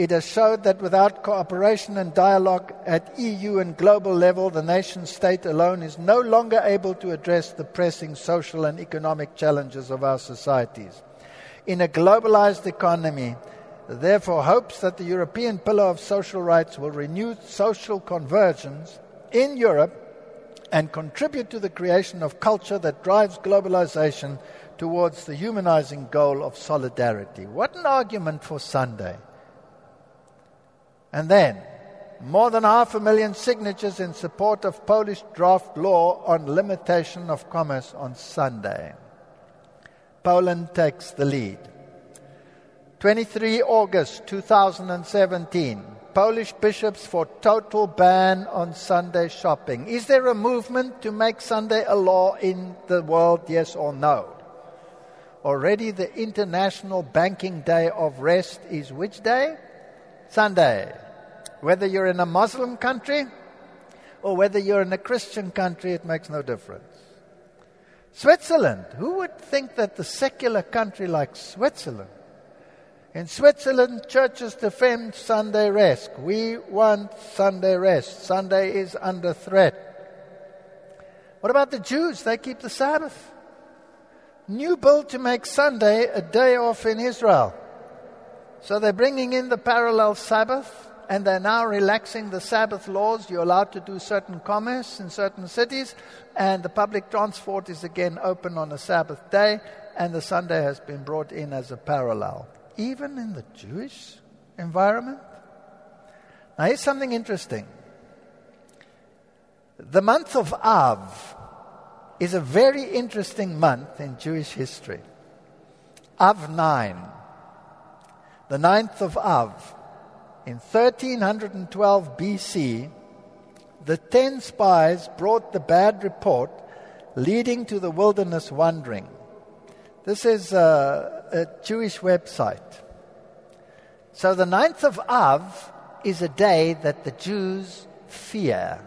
It has showed that without cooperation and dialogue at EU and global level, the nation state alone is no longer able to address the pressing social and economic challenges of our societies. In a globalized economy, therefore hopes that the European Pillar of Social Rights will renew social convergence in Europe and contribute to the creation of culture that drives globalization towards the humanizing goal of solidarity. What an argument for Sunday! And then, more than half a million signatures in support of Polish draft law on limitation of commerce on Sunday. Poland takes the lead. 23 August 2017. Polish bishops for total ban on Sunday shopping. Is there a movement to make Sunday a law in the world, yes or no? Already the International Banking Day of Rest is which day? Sunday. Whether you're in a Muslim country or whether you're in a Christian country, it makes no difference. Switzerland. Who would think that the secular country like Switzerland in Switzerland, churches defend Sunday rest. We want Sunday rest. Sunday is under threat. What about the Jews? They keep the Sabbath. New bill to make Sunday a day off in Israel. So they're bringing in the parallel Sabbath and they're now relaxing the Sabbath laws. You're allowed to do certain commerce in certain cities, and the public transport is again open on a Sabbath day, and the Sunday has been brought in as a parallel even in the Jewish environment? Now, here's something interesting. The month of Av is a very interesting month in Jewish history. Av 9, the ninth of Av, in 1312 BC, the ten spies brought the bad report leading to the wilderness wandering. This is a, a Jewish website. So the ninth of Av is a day that the Jews fear.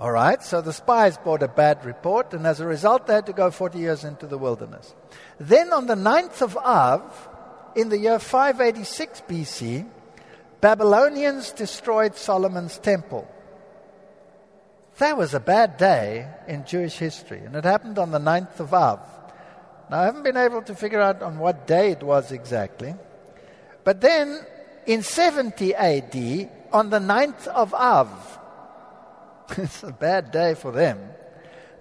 All right, so the spies brought a bad report, and as a result, they had to go 40 years into the wilderness. Then on the ninth of Av, in the year 586 BC, Babylonians destroyed Solomon's temple. That was a bad day in Jewish history, and it happened on the 9th of Av. Now, I haven't been able to figure out on what day it was exactly, but then in 70 AD, on the 9th of Av, it's a bad day for them,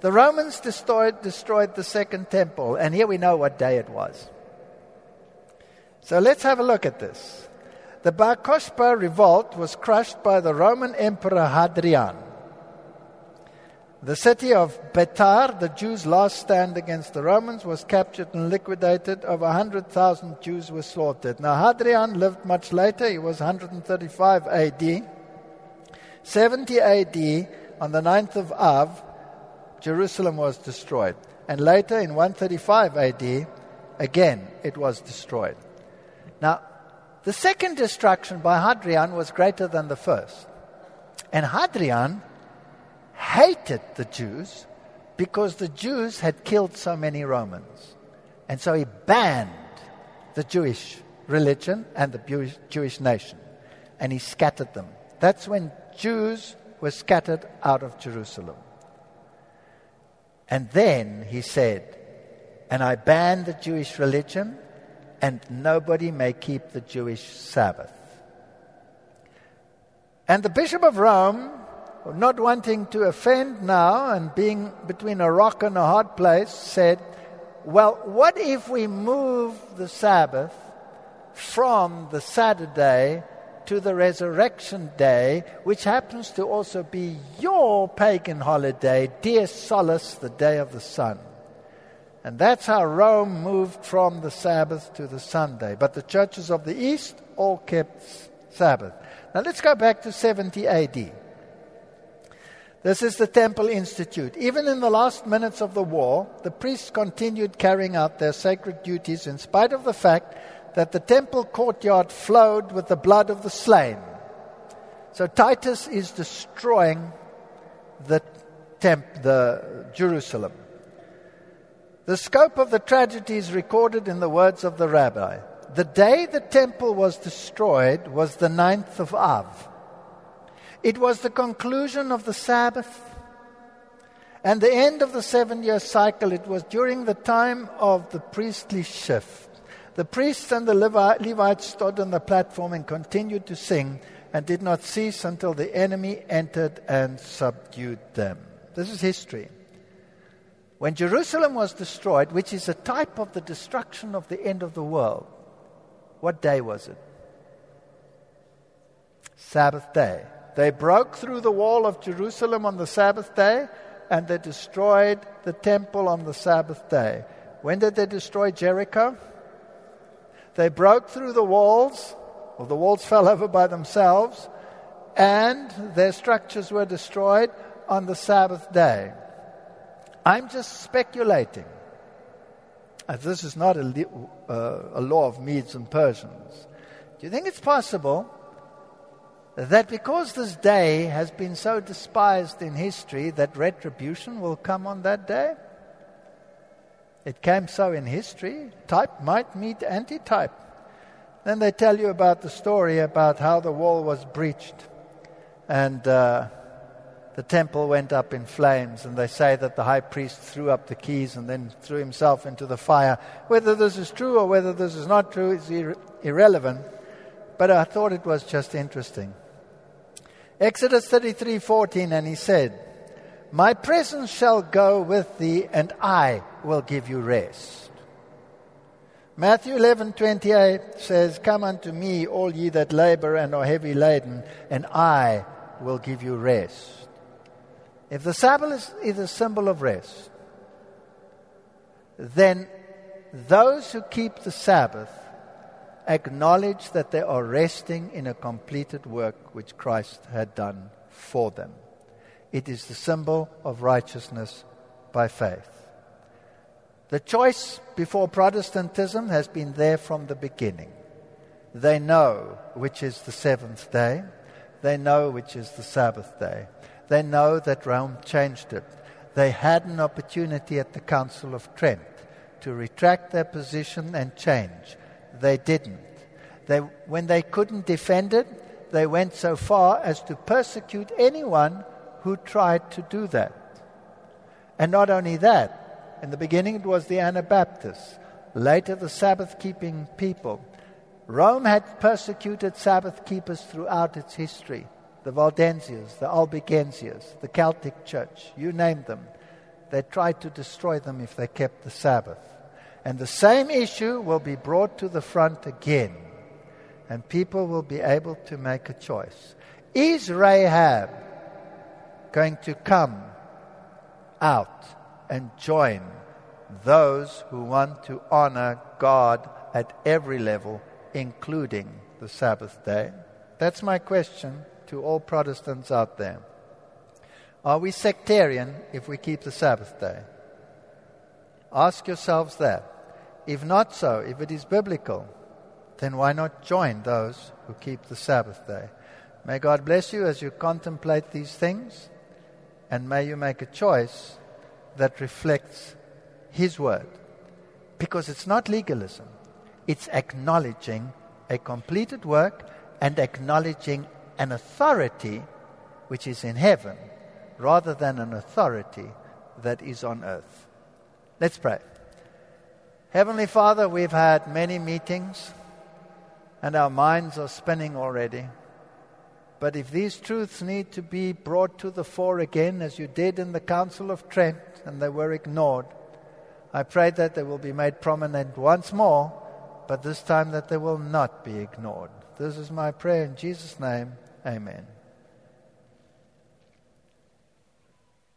the Romans destroyed, destroyed the second temple, and here we know what day it was. So let's have a look at this. The Bar Kokhba revolt was crushed by the Roman Emperor Hadrian. The city of Betar, the Jews' last stand against the Romans, was captured and liquidated. Over 100,000 Jews were slaughtered. Now, Hadrian lived much later. He was 135 AD. 70 AD, on the 9th of Av, Jerusalem was destroyed. And later, in 135 AD, again, it was destroyed. Now, the second destruction by Hadrian was greater than the first. And Hadrian hated the Jews because the Jews had killed so many Romans. And so he banned the Jewish religion and the Jewish nation. And he scattered them. That's when Jews were scattered out of Jerusalem. And then he said, And I ban the Jewish religion, and nobody may keep the Jewish Sabbath. And the Bishop of Rome not wanting to offend now and being between a rock and a hard place, said, Well, what if we move the Sabbath from the Saturday to the resurrection day, which happens to also be your pagan holiday, Dies Solis, the day of the sun? And that's how Rome moved from the Sabbath to the Sunday. But the churches of the East all kept Sabbath. Now let's go back to 70 AD. This is the Temple Institute. Even in the last minutes of the war, the priests continued carrying out their sacred duties in spite of the fact that the temple courtyard flowed with the blood of the slain. So Titus is destroying the temp- the Jerusalem. The scope of the tragedy is recorded in the words of the rabbi. The day the temple was destroyed was the ninth of Av. It was the conclusion of the Sabbath and the end of the seven year cycle. It was during the time of the priestly shift. The priests and the Levites stood on the platform and continued to sing and did not cease until the enemy entered and subdued them. This is history. When Jerusalem was destroyed, which is a type of the destruction of the end of the world, what day was it? Sabbath day. They broke through the wall of Jerusalem on the Sabbath day and they destroyed the temple on the Sabbath day. When did they destroy Jericho? They broke through the walls, or the walls fell over by themselves, and their structures were destroyed on the Sabbath day. I'm just speculating. As this is not a, uh, a law of Medes and Persians. Do you think it's possible that because this day has been so despised in history, that retribution will come on that day? It came so in history. Type might meet anti-type. Then they tell you about the story about how the wall was breached and uh, the temple went up in flames. And they say that the high priest threw up the keys and then threw himself into the fire. Whether this is true or whether this is not true is ir- irrelevant. But I thought it was just interesting. Exodus 33:14 and he said, "My presence shall go with thee and I will give you rest." Matthew 11:28 says, "Come unto me all ye that labor and are heavy laden, and I will give you rest." If the Sabbath is a symbol of rest, then those who keep the Sabbath acknowledge that they are resting in a completed work which Christ had done for them. It is the symbol of righteousness by faith. The choice before Protestantism has been there from the beginning. They know which is the seventh day, they know which is the Sabbath day, they know that Rome changed it. They had an opportunity at the Council of Trent to retract their position and change they didn't. They, when they couldn't defend it, they went so far as to persecute anyone who tried to do that. And not only that, in the beginning it was the Anabaptists, later the Sabbath keeping people. Rome had persecuted Sabbath keepers throughout its history the Waldensians, the Albigensians, the Celtic Church, you name them. They tried to destroy them if they kept the Sabbath. And the same issue will be brought to the front again. And people will be able to make a choice. Is Rahab going to come out and join those who want to honor God at every level, including the Sabbath day? That's my question to all Protestants out there. Are we sectarian if we keep the Sabbath day? Ask yourselves that. If not so, if it is biblical, then why not join those who keep the Sabbath day? May God bless you as you contemplate these things, and may you make a choice that reflects His word. Because it's not legalism, it's acknowledging a completed work and acknowledging an authority which is in heaven rather than an authority that is on earth. Let's pray. Heavenly Father, we've had many meetings and our minds are spinning already. But if these truths need to be brought to the fore again, as you did in the Council of Trent, and they were ignored, I pray that they will be made prominent once more, but this time that they will not be ignored. This is my prayer in Jesus' name. Amen.